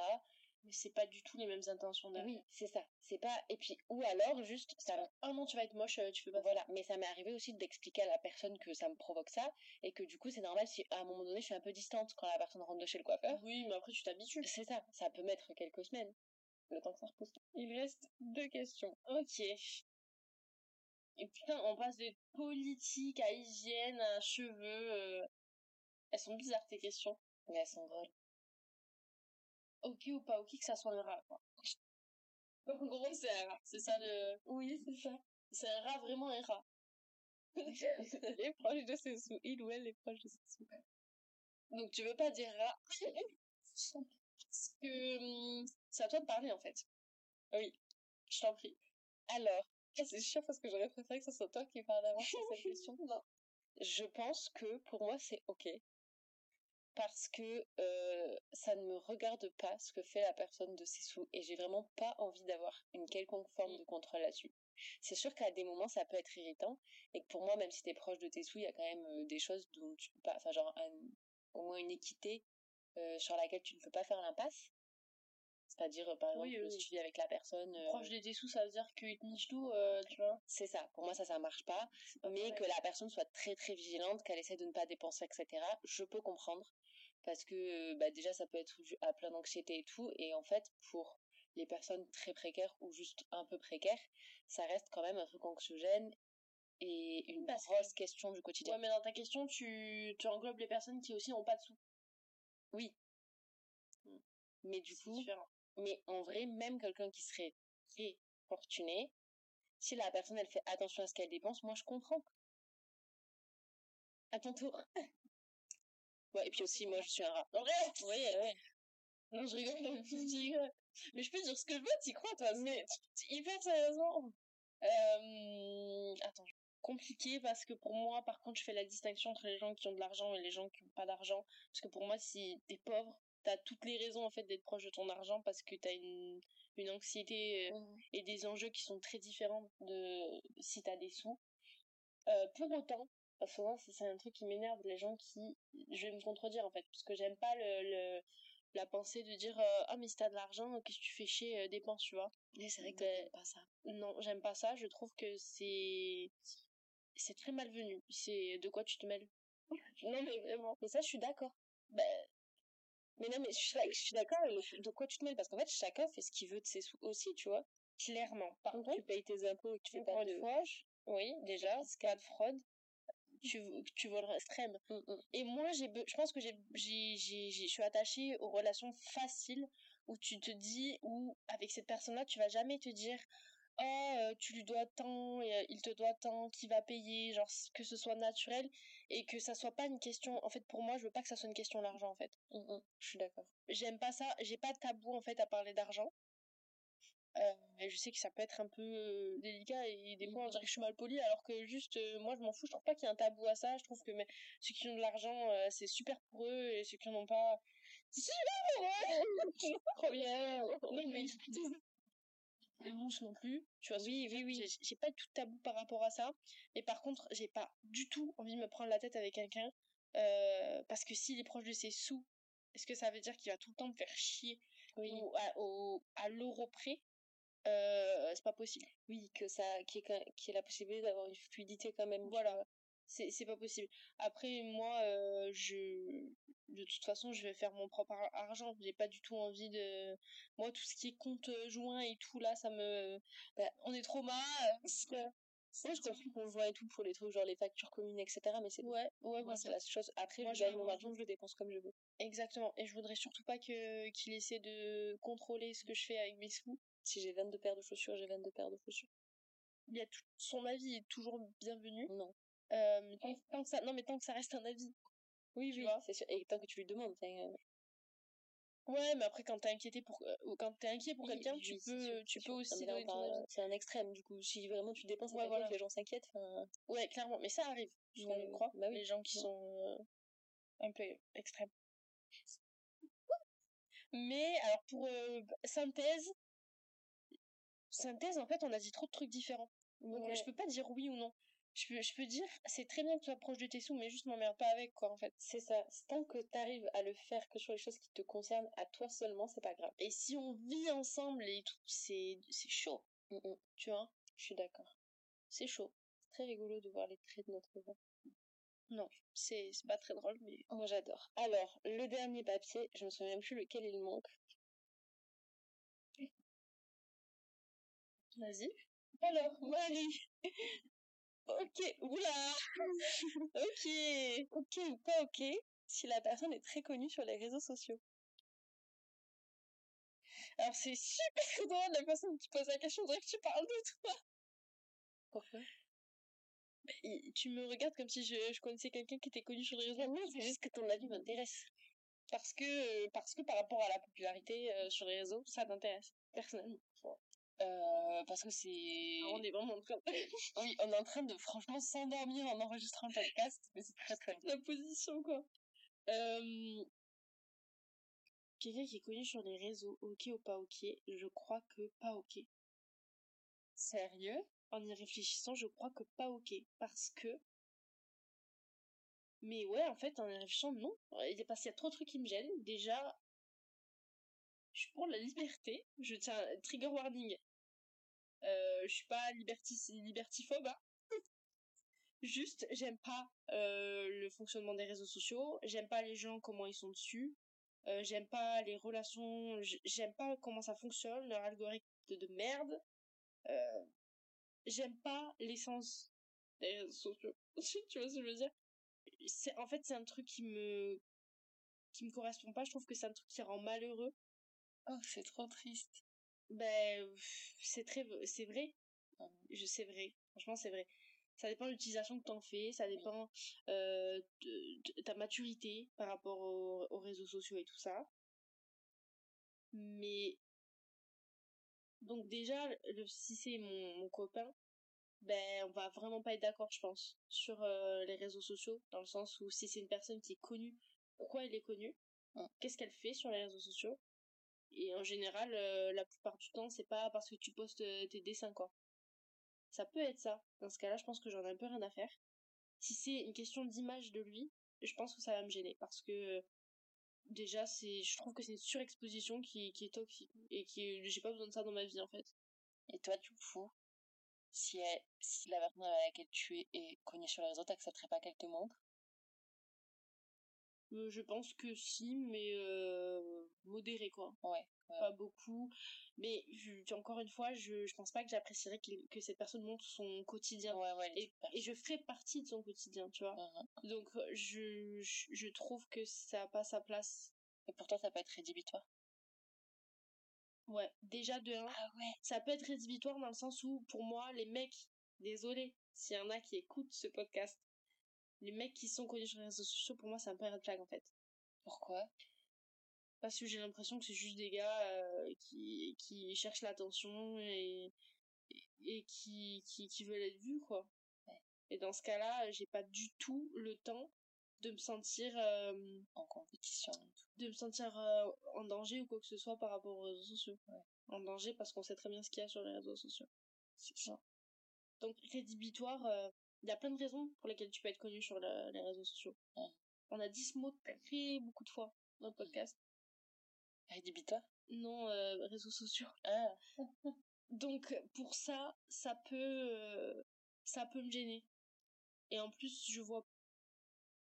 mais c'est pas du tout les mêmes intentions derrière. Oui, c'est ça. C'est pas et puis ou alors juste ça oh non, tu vas être moche, euh, tu peux pas. Voilà, mais ça m'est arrivé aussi d'expliquer à la personne que ça me provoque ça et que du coup, c'est normal si à un moment donné, je suis un peu distante quand la personne rentre de chez le coiffeur. Oui, mais après tu t'habitues. C'est ça, ça peut mettre quelques semaines. Le temps que ça repousse. Il reste deux questions. OK. Et putain, on passe de politique à hygiène à cheveux. Euh. Elles sont bizarres tes questions. Mais elles sont drôles ok ou pas ok que ça soit un rat, quoi. [LAUGHS] En gros, c'est un rat. C'est ça le... [LAUGHS] Oui, c'est ça. C'est un rat, vraiment un rat. [LAUGHS] il est proche de ses sous. Il ou elle est proche de ses sous. Donc, tu veux pas dire rat Parce que hum, c'est à toi de parler, en fait. Oui. Je t'en prie. Alors, c'est chiant parce que j'aurais préféré que ce soit toi qui parle avant sur cette question. Non. Je pense que pour moi, c'est ok parce que euh, ça ne me regarde pas ce que fait la personne de ses sous et j'ai vraiment pas envie d'avoir une quelconque forme mm. de contrôle là-dessus. C'est sûr qu'à des moments ça peut être irritant et que pour moi même si t'es proche de tes sous il y a quand même euh, des choses dont tu peux pas, enfin genre au moins une équité euh, sur laquelle tu ne peux pas faire l'impasse. C'est-à-dire, par exemple, si tu vis avec la personne... Proche de tes sous, ça veut dire qu'il te niche tout, tu vois? C'est ça. Pour moi, ça, ça marche pas. mais que la personne soit très, très vigilante, qu'elle essaie de ne pas dépenser, etc. Je peux comprendre parce que bah déjà ça peut être à plein d'anxiété et tout et en fait pour les personnes très précaires ou juste un peu précaires ça reste quand même un truc anxiogène et une grosse question du quotidien. Ouais mais dans ta question tu, tu englobes les personnes qui aussi n'ont pas de sous. Oui. Hmm. Mais du coup mais en vrai même quelqu'un qui serait très fortuné si la personne elle fait attention à ce qu'elle dépense moi je comprends. À ton tour. [LAUGHS] Et puis aussi, moi, je suis un rat. En vrai Oui, ouais. Non, je rigole, je rigole. Mais je peux dire ce que je veux, t'y crois, toi Mais hyper sérieusement. Euh... Attends, compliqué parce que pour moi, par contre, je fais la distinction entre les gens qui ont de l'argent et les gens qui n'ont pas d'argent. Parce que pour moi, si t'es pauvre, t'as toutes les raisons, en fait, d'être proche de ton argent parce que t'as une, une anxiété euh, mmh. et des enjeux qui sont très différents de si t'as des sous. Euh, pour autant, souvent c'est un truc qui m'énerve les gens qui je vais me contredire en fait. Parce que j'aime pas le, la pensée de dire euh, ah mais si t'as de l'argent qu'est-ce que tu fais chier euh, dépense tu vois. Mais c'est vrai que t'aimes pas ça. non j'aime pas ça. Je trouve que c'est c'est très malvenu. C'est de quoi tu te mêles? [LAUGHS] Non mais vraiment. Mais ça je suis d'accord. Ben mais non mais je suis, suis d'accord de quoi tu te mêles? Parce qu'en fait chacun fait ce qu'il veut de ses sous aussi tu vois. Clairement. Par contre tu payes tes impôts et tu fais pas de oui déjà cas de fraude tu, tu volerais extrême. Mm, mm. Et moi, j'ai, je pense que j'ai, j'ai, j'ai, je suis attachée aux relations faciles où tu te dis, où avec cette personne-là, tu vas jamais te dire, oh, tu lui dois tant, et, euh, il te doit tant, qui va payer, genre que ce soit naturel et que ça soit pas une question. En fait, pour moi, je veux pas que ça soit une question d'argent, en fait. Mm, je suis d'accord. J'aime pas ça. J'ai pas de tabou en fait à parler d'argent. Euh, je sais que ça peut être un peu euh, délicat et des fois on dirait que je suis mal polie alors que juste euh, moi je m'en fous, je trouve pas qu'il y a un tabou à ça, je trouve que mais, ceux qui ont de l'argent c'est super pour eux et ceux qui n'en ont pas Trop bien. [LAUGHS] Non, mais non [LAUGHS] plus. Tu vois, oui, oui, oui. J'ai pas tout tabou par rapport à ça. Mais par contre, j'ai pas du tout envie de me prendre la tête avec quelqu'un. Euh, parce que s'il est proche de ses sous, est-ce que ça veut dire qu'il va tout le temps me faire chier? Oui. ou à, l'euro près? Euh, C'est pas possible. Oui, que ça, qui est, la possibilité d'avoir une fluidité quand même. Voilà. C'est, c'est pas possible. Après, moi, euh, je, de toute façon, je vais faire mon propre argent. J'ai pas du tout envie de. Moi, tout ce qui est compte joint et tout, là, ça me. Bah, on est trop mal. [LAUGHS] Moi, je comprends qu'on voit et tout pour les trucs, genre les factures communes, etc. Mais c'est. Ouais, ouais, moi, c'est la chose. Après, moi, gagne mon argent, je le dépense comme je veux. Exactement. Et je voudrais surtout pas que qu'il essaie de contrôler ce que je fais avec mes sous. Si j'ai 22 paires de chaussures, j'ai 22 paires de chaussures. Il y a tout... Son avis est toujours bienvenu. Non. Euh, tant, que ça... Non, mais tant que ça reste un avis. Oui, oui, c'est sûr. Et tant que tu lui demandes. Euh, ouais, mais après, quand t'es inquiété pour, euh, quand t'es inquiet pour quelqu'un, tu peux, tu peux aussi donner ton avis. C'est un extrême, du coup. Si vraiment tu dépenses ouais, voilà. que les gens s'inquiètent, Ouais, clairement. Mais ça arrive. Je crois. Bah. Les gens qui sont un peu extrêmes. Mais, alors, pour synthèse, synthèse, en fait, on a dit trop de trucs différents. Donc, je peux pas dire oui ou non je peux, je peux dire, c'est très bien que tu sois proche de tes sous, mais juste m'emmerde pas avec, quoi, en fait. C'est ça. Tant que tu arrives à le faire que sur les choses qui te concernent à toi seulement, c'est pas grave. Et si on vit ensemble et tout, c'est, c'est chaud. Mm, mm. Tu vois? Je suis d'accord. C'est chaud. C'est très rigolo de voir les traits de notre voix. Non, c'est, c'est pas très drôle, mais. Moi, j'adore. Alors, le dernier papier, je me souviens même plus lequel il manque. Vas-y. Alors, [LAUGHS] Marie, Ok, oula Ok, ok ou pas ok si la personne est très connue sur les réseaux sociaux. Alors c'est super [LAUGHS] drôle la personne qui pose la question, on dirait que tu parles de toi. Pourquoi? Tu me regardes comme si je, connaissais quelqu'un qui était connu sur les réseaux. Non, c'est juste que ton avis m'intéresse. Parce que, parce que par rapport à la popularité euh, sur les réseaux, ça t'intéresse, personnellement. Euh, parce que c'est. On est vraiment en train de... [LAUGHS] oui, on est en train de franchement s'endormir en enregistrant le podcast, mais c'est très très bien. La position, quoi. Euh... Quelqu'un qui est connu sur les réseaux, ok ou pas ok, je crois que pas ok. Sérieux? En y réfléchissant, je crois que pas ok. Parce que. Mais ouais, en fait, en y réfléchissant, non. Parce qu'il y a trop de trucs qui me gênent. Déjà, je suis pour la liberté. Je tiens, trigger warning. Euh, je suis pas liberti libertiphobe. Hein. Juste, j'aime pas euh, le fonctionnement des réseaux sociaux. J'aime pas les gens comment ils sont dessus. Euh, j'aime pas les relations. J'aime pas comment ça fonctionne leur algorithme de merde. J'aime pas l'essence des réseaux sociaux. [LAUGHS] tu vois ce que je veux dire? C'est en fait c'est un truc qui me qui me correspond pas. Je trouve que c'est un truc qui rend malheureux. Oh, c'est trop triste. Ben, c'est très, c'est vrai. Je sais vrai. Franchement, c'est vrai. Ça dépend de l'utilisation que t'en fais, ça dépend euh, de, ta maturité par rapport aux, réseaux sociaux et tout ça. Mais donc déjà, le, si c'est mon, mon, copain, ben on va vraiment pas être d'accord, je pense, sur euh, les réseaux sociaux, dans le sens où si c'est une personne qui est connue, pourquoi elle est connue, qu'est-ce qu'elle fait sur les réseaux sociaux, et en général, euh, la plupart du temps, c'est pas parce que tu postes euh, tes dessins, quoi. Ça peut être ça. Dans ce cas-là, je pense que j'en ai un peu rien à faire. Si c'est une question d'image de lui, je pense que ça va me gêner parce que déjà, c'est, je trouve que c'est une surexposition qui, est toxique et qui, j'ai pas besoin de ça dans ma vie, en fait. Et toi, du coup, si, si la personne avec laquelle tu es est connue sur les réseaux, t'accepterais pas qu'elle te montre? Euh, je pense que si, mais euh, modéré quoi. Ouais. Pas beaucoup. Mais je, encore une fois, je, je pense pas que j'apprécierais que, cette personne montre son quotidien. Ouais, ouais, et, et, je ferai partie de son quotidien, tu vois. Uh-huh. Donc euh, je, je, trouve que ça n'a pas sa place. Et pourtant ça peut être rédhibitoire? Ouais, déjà de un, ah ouais. ça peut être rédhibitoire dans le sens où pour moi les mecs, désolé s'il y en a qui écoutent ce podcast, les mecs qui sont connus sur les réseaux sociaux, pour moi, c'est un peu un red flag, en fait. Pourquoi? Parce que j'ai l'impression que c'est juste des gars euh, qui, qui cherchent l'attention et, et, qui, qui, qui veulent être vus, quoi. Et dans ce cas-là, j'ai pas du tout le temps de me sentir euh, en compétition de me sentir euh, en danger ou quoi que ce soit par rapport aux réseaux sociaux. En danger parce qu'on sait très bien ce qu'il y a sur les réseaux sociaux. C'est ça. Donc rédhibitoire il y a plein de raisons pour lesquelles tu peux être connu sur les réseaux sociaux. On a dit ce mot très beaucoup de fois dans le podcast. Rédhibitoire non réseaux sociaux. Ah. [LAUGHS] donc pour ça ça peut ça peut me gêner. Et en plus je vois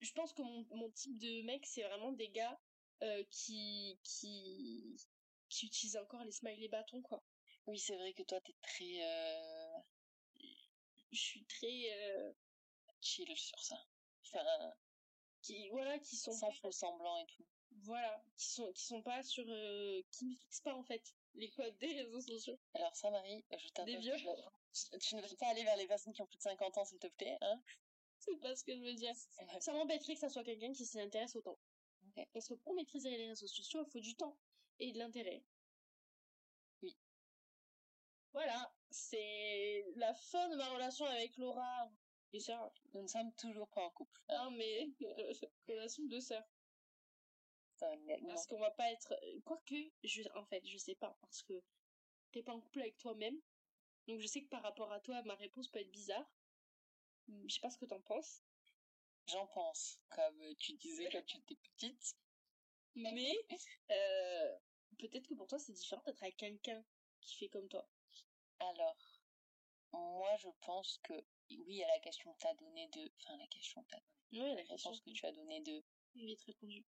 je pense que mon, mon type de mec, c'est vraiment des gars euh, qui, qui, qui utilisent encore les smileys bâtons, quoi. Oui, c'est vrai que toi, t'es très... Je suis très... Euh... Chill sur ça. Enfin, qui, voilà, qui sont... Sans faux semblant et tout. Voilà, qui sont, qui sont pas sur... Euh, qui ne fixent pas, en fait, les codes des réseaux sociaux. Alors ça, Marie, je t'invite. Des vieux. [LAUGHS] Tu ne veux pas aller vers les personnes qui ont plus de 50 ans, s'il te plaît, hein c'est pas ce que je veux dire. Ça m'embêterait que ça soit quelqu'un qui s'y intéresse autant. Parce que pour maîtriser les réseaux sociaux, il faut du temps et de l'intérêt. Oui. Voilà, c'est la fin de ma relation avec Laura et ça. Nous ne sommes toujours pas en couple. Non, mais relation de sœur. Parce qu'on va pas être. Quoique, je... en fait, je sais pas, parce que t'es pas en couple avec toi-même. Donc je sais que par rapport à toi, ma réponse peut être bizarre. Je sais pas ce que t'en penses. J'en pense, comme euh, tu disais quand tu étais petite. Mais [LAUGHS] euh, peut-être que pour toi c'est différent d'être avec quelqu'un qui fait comme toi. Alors, moi je pense que oui à la question que t'as donnée de, enfin la question que t'as donnée. Oui, la réponse que tu as donnée de. Vite répondu.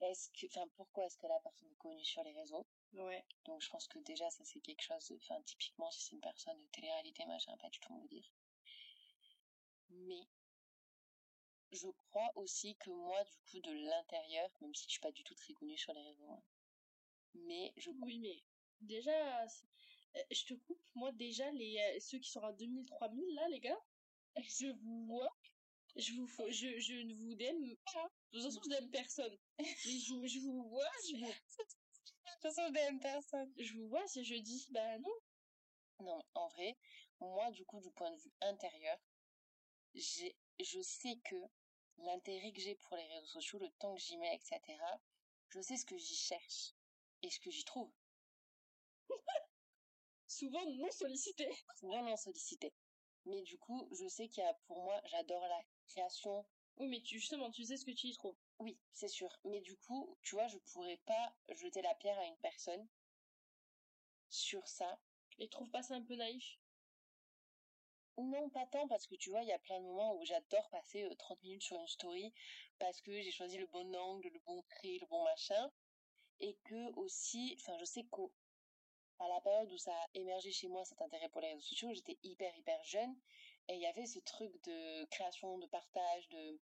Est-ce que, enfin pourquoi est-ce que la personne est connue sur les réseaux? Ouais. Donc je pense que déjà ça c'est quelque chose, enfin typiquement si c'est une personne de télé-réalité machin, pas du tout me dire. Mais je crois aussi que moi, du coup, de l'intérieur, même si je suis pas du tout très connue sur les réseaux, hein, mais je... Oui, mais déjà, je te coupe, moi déjà, les, euh, ceux qui sont à 2000, 3000, là, les gars, je vous vois, je vous je, je ne vous aime pas. De [LAUGHS] toute façon, je n'aime personne. je, je vous vois, je De toute façon, je n'aime personne. Je vous vois, si je dis, bah non. Non, en vrai, moi, du coup, du point de vue intérieur, j'ai, je sais que l'intérêt que j'ai pour les réseaux sociaux, le temps que j'y mets, etc., je sais ce que j'y cherche et ce que j'y trouve. [LAUGHS] Souvent non sollicité. [LAUGHS] Souvent non sollicité. Mais du coup, je sais qu'il y a, pour moi, j'adore la création. Oui, mais tu, justement, tu sais ce que tu y trouves. Oui, c'est sûr. Mais du coup, tu vois, je pourrais pas jeter la pierre à une personne sur ça. Et trouve pas ça un peu naïf? Non, pas tant, parce que tu vois, il y a plein de moments où j'adore passer 30 euh, minutes sur une story parce que j'ai choisi le bon angle, le bon trait, le bon machin. Et que aussi, enfin, je sais qu'à la période où ça a émergé chez moi, cet intérêt pour les réseaux sociaux, j'étais hyper, hyper jeune. Et il y avait ce truc de création, de partage, de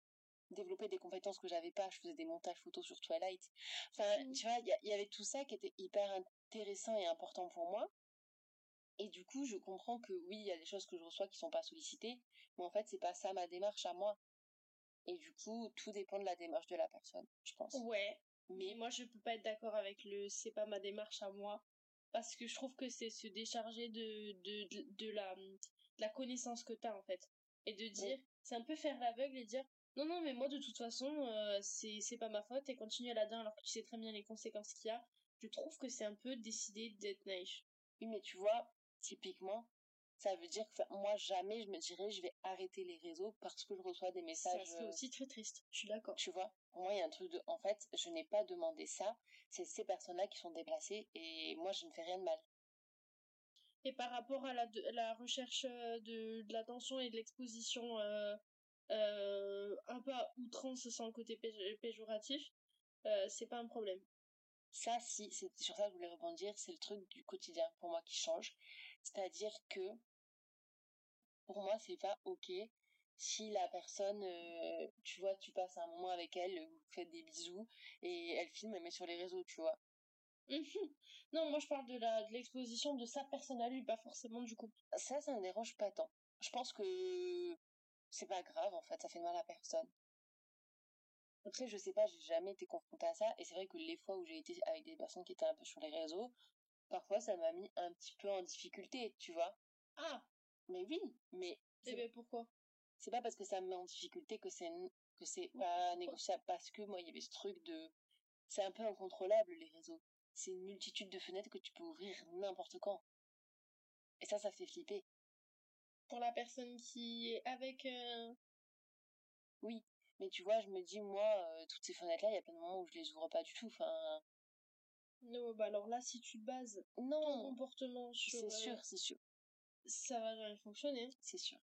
développer des compétences que j'avais pas. Je faisais des montages photos sur Twilight. Enfin, mmh. tu vois, il y, y avait tout ça qui était hyper intéressant et important pour moi. Et du coup, je comprends que oui, il y a des choses que je reçois qui sont pas sollicitées, mais en fait, c'est pas ça ma démarche à moi. Et du coup, tout dépend de la démarche de la personne, je pense. Ouais. Mais moi, je peux pas être d'accord avec le c'est pas ma démarche à moi. Parce que je trouve que c'est se décharger de, de, de, la, la connaissance que t'as, en fait. Et de dire, c'est un peu faire l'aveugle et dire, non, non, mais moi, de toute façon, euh, c'est, c'est pas ma faute et continue à la dedans alors que tu sais très bien les conséquences qu'il y a. Je trouve que c'est un peu décider d'être naïf. Oui, mais tu vois, typiquement, ça veut dire que moi jamais je me dirais je vais arrêter les réseaux parce que je reçois des messages. Ça c'est aussi très triste. Je suis d'accord. Tu vois, pour moi il y a un truc de, en fait, je n'ai pas demandé ça. C'est ces personnes-là qui sont déplacées et moi je ne fais rien de mal. Et par rapport à la, la recherche euh, de, de l'attention et de l'exposition euh, euh, un peu à outrance sans côté péjoratif, euh, c'est pas un problème. Ça, si, c'est sur ça que je voulais rebondir, c'est le truc du quotidien pour moi qui change. C'est-à-dire que pour moi, c'est pas ok si la personne, euh, tu vois, tu passes un moment avec elle, vous faites des bisous et elle filme, elle met sur les réseaux, tu vois. [LAUGHS] non, moi je parle de la de l'exposition de sa personne à lui, pas forcément du coup. Ça, ça me dérange pas tant. Je pense que c'est pas grave en fait, ça fait mal à personne. Après, je sais pas, j'ai jamais été confrontée à ça, et c'est vrai que les fois où j'ai été avec des personnes qui étaient un peu sur les réseaux, parfois ça m'a mis un petit peu en difficulté, tu vois. Ah! Mais oui, mais... Eh ben pourquoi? C'est pas parce que ça me met en difficulté que c'est que c'est pas négociable parce que moi il y avait ce truc de c'est un peu incontrôlable les réseaux. C'est une multitude de fenêtres que tu peux ouvrir n'importe quand. Et ça ça fait flipper. Pour la personne qui est avec euh, oui mais tu vois je me dis moi euh, toutes ces fenêtres là il y a plein de moments où je les ouvre pas du tout enfin non bah alors là si tu bases non. ton comportement sur c'est sûr c'est sûr. ça va jamais fonctionner. C'est sûr.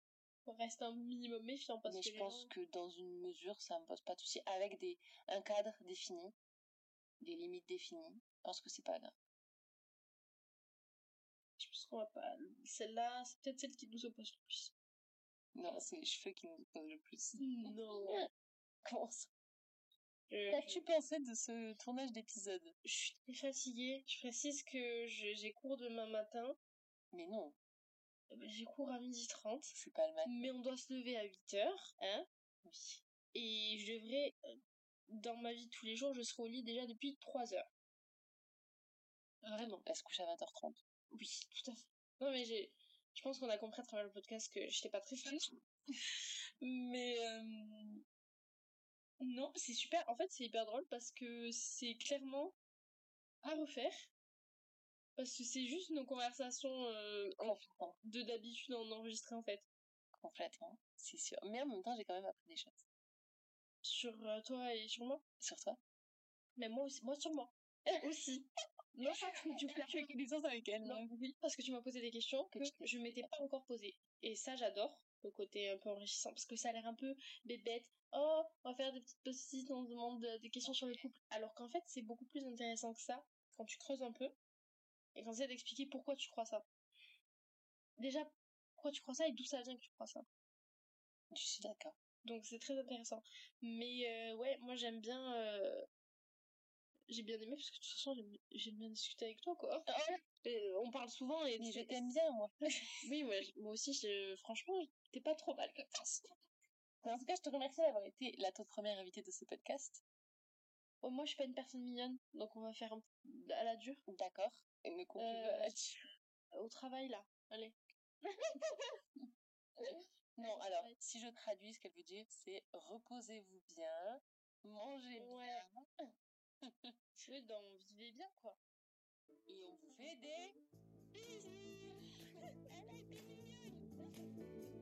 Reste un minimum méfiant parce mais que je pense que dans une mesure ça me pose pas de souci avec des un cadre défini des limites définies. Je pense que c'est pas grave. Je pense qu'on va pas celle-là c'est peut-être celle qui nous oppose le plus. Non c'est les cheveux qui nous opposent le plus. Non. [LAUGHS] Comment ça? Qu'as-tu pensé de ce tournage d'épisode? Je suis très fatiguée. Je précise que j'ai cours demain matin. Mais non. J'ai cours à 12h30. C'est pas le même. Mais on doit se lever à 8h, hein Oui. Et je devrais, euh, dans ma vie de tous les jours, je serai au lit déjà depuis 3 heures. Vraiment. Elle se couche à 20h30. Oui, tout à fait. Non, mais j'ai, je pense qu'on a compris à travers le podcast que j'étais pas très fan. [LAUGHS] mais, euh... non, c'est super. En fait, c'est hyper drôle parce que c'est clairement à refaire parce que c'est juste nos conversations euh, de d'habitude en enregistré en fait. Complètement, c'est sûr. Mais en même temps, j'ai quand même appris des choses. Sur euh, toi et sur moi? Sur toi Mais moi aussi, moi sur moi. [LAUGHS] aussi. Non, tu fais connaissance avec elle. Non, oui, parce que tu m'as posé des questions que, que je m'étais pas encore posées. Et ça, j'adore, le côté un peu enrichissant, parce que ça a l'air un peu bébête. Oh, on va faire des petites post on demande des questions sur le couple. Alors qu'en fait, c'est beaucoup plus intéressant que ça, quand tu creuses un peu, et quand tu d'expliquer pourquoi tu crois ça. Déjà, pourquoi tu crois ça et d'où ça vient que tu crois ça. Je suis d'accord. Donc c'est très intéressant. Mais euh, ouais, moi j'aime bien... Euh... J'ai bien aimé parce que de toute façon j'aime bien discuter avec toi quoi. Euh, on parle souvent et je t'aime bien moi. [LAUGHS] oui, moi, moi aussi, je... franchement, t'es pas trop mal En tout cas, je te remercie d'avoir été la toute première invitée de ce podcast. Oh, moi, je suis pas une personne mignonne, donc on va faire un... à la dure. D'accord. Et me euh, Au travail, là. Allez. [LAUGHS] non, alors, si je traduis, ce qu'elle veut dire, c'est reposez-vous bien, mangez bien. oui, [LAUGHS] donc vivez bien, quoi. Et on vous fait des bisous. [LAUGHS] Elle a été mignonne.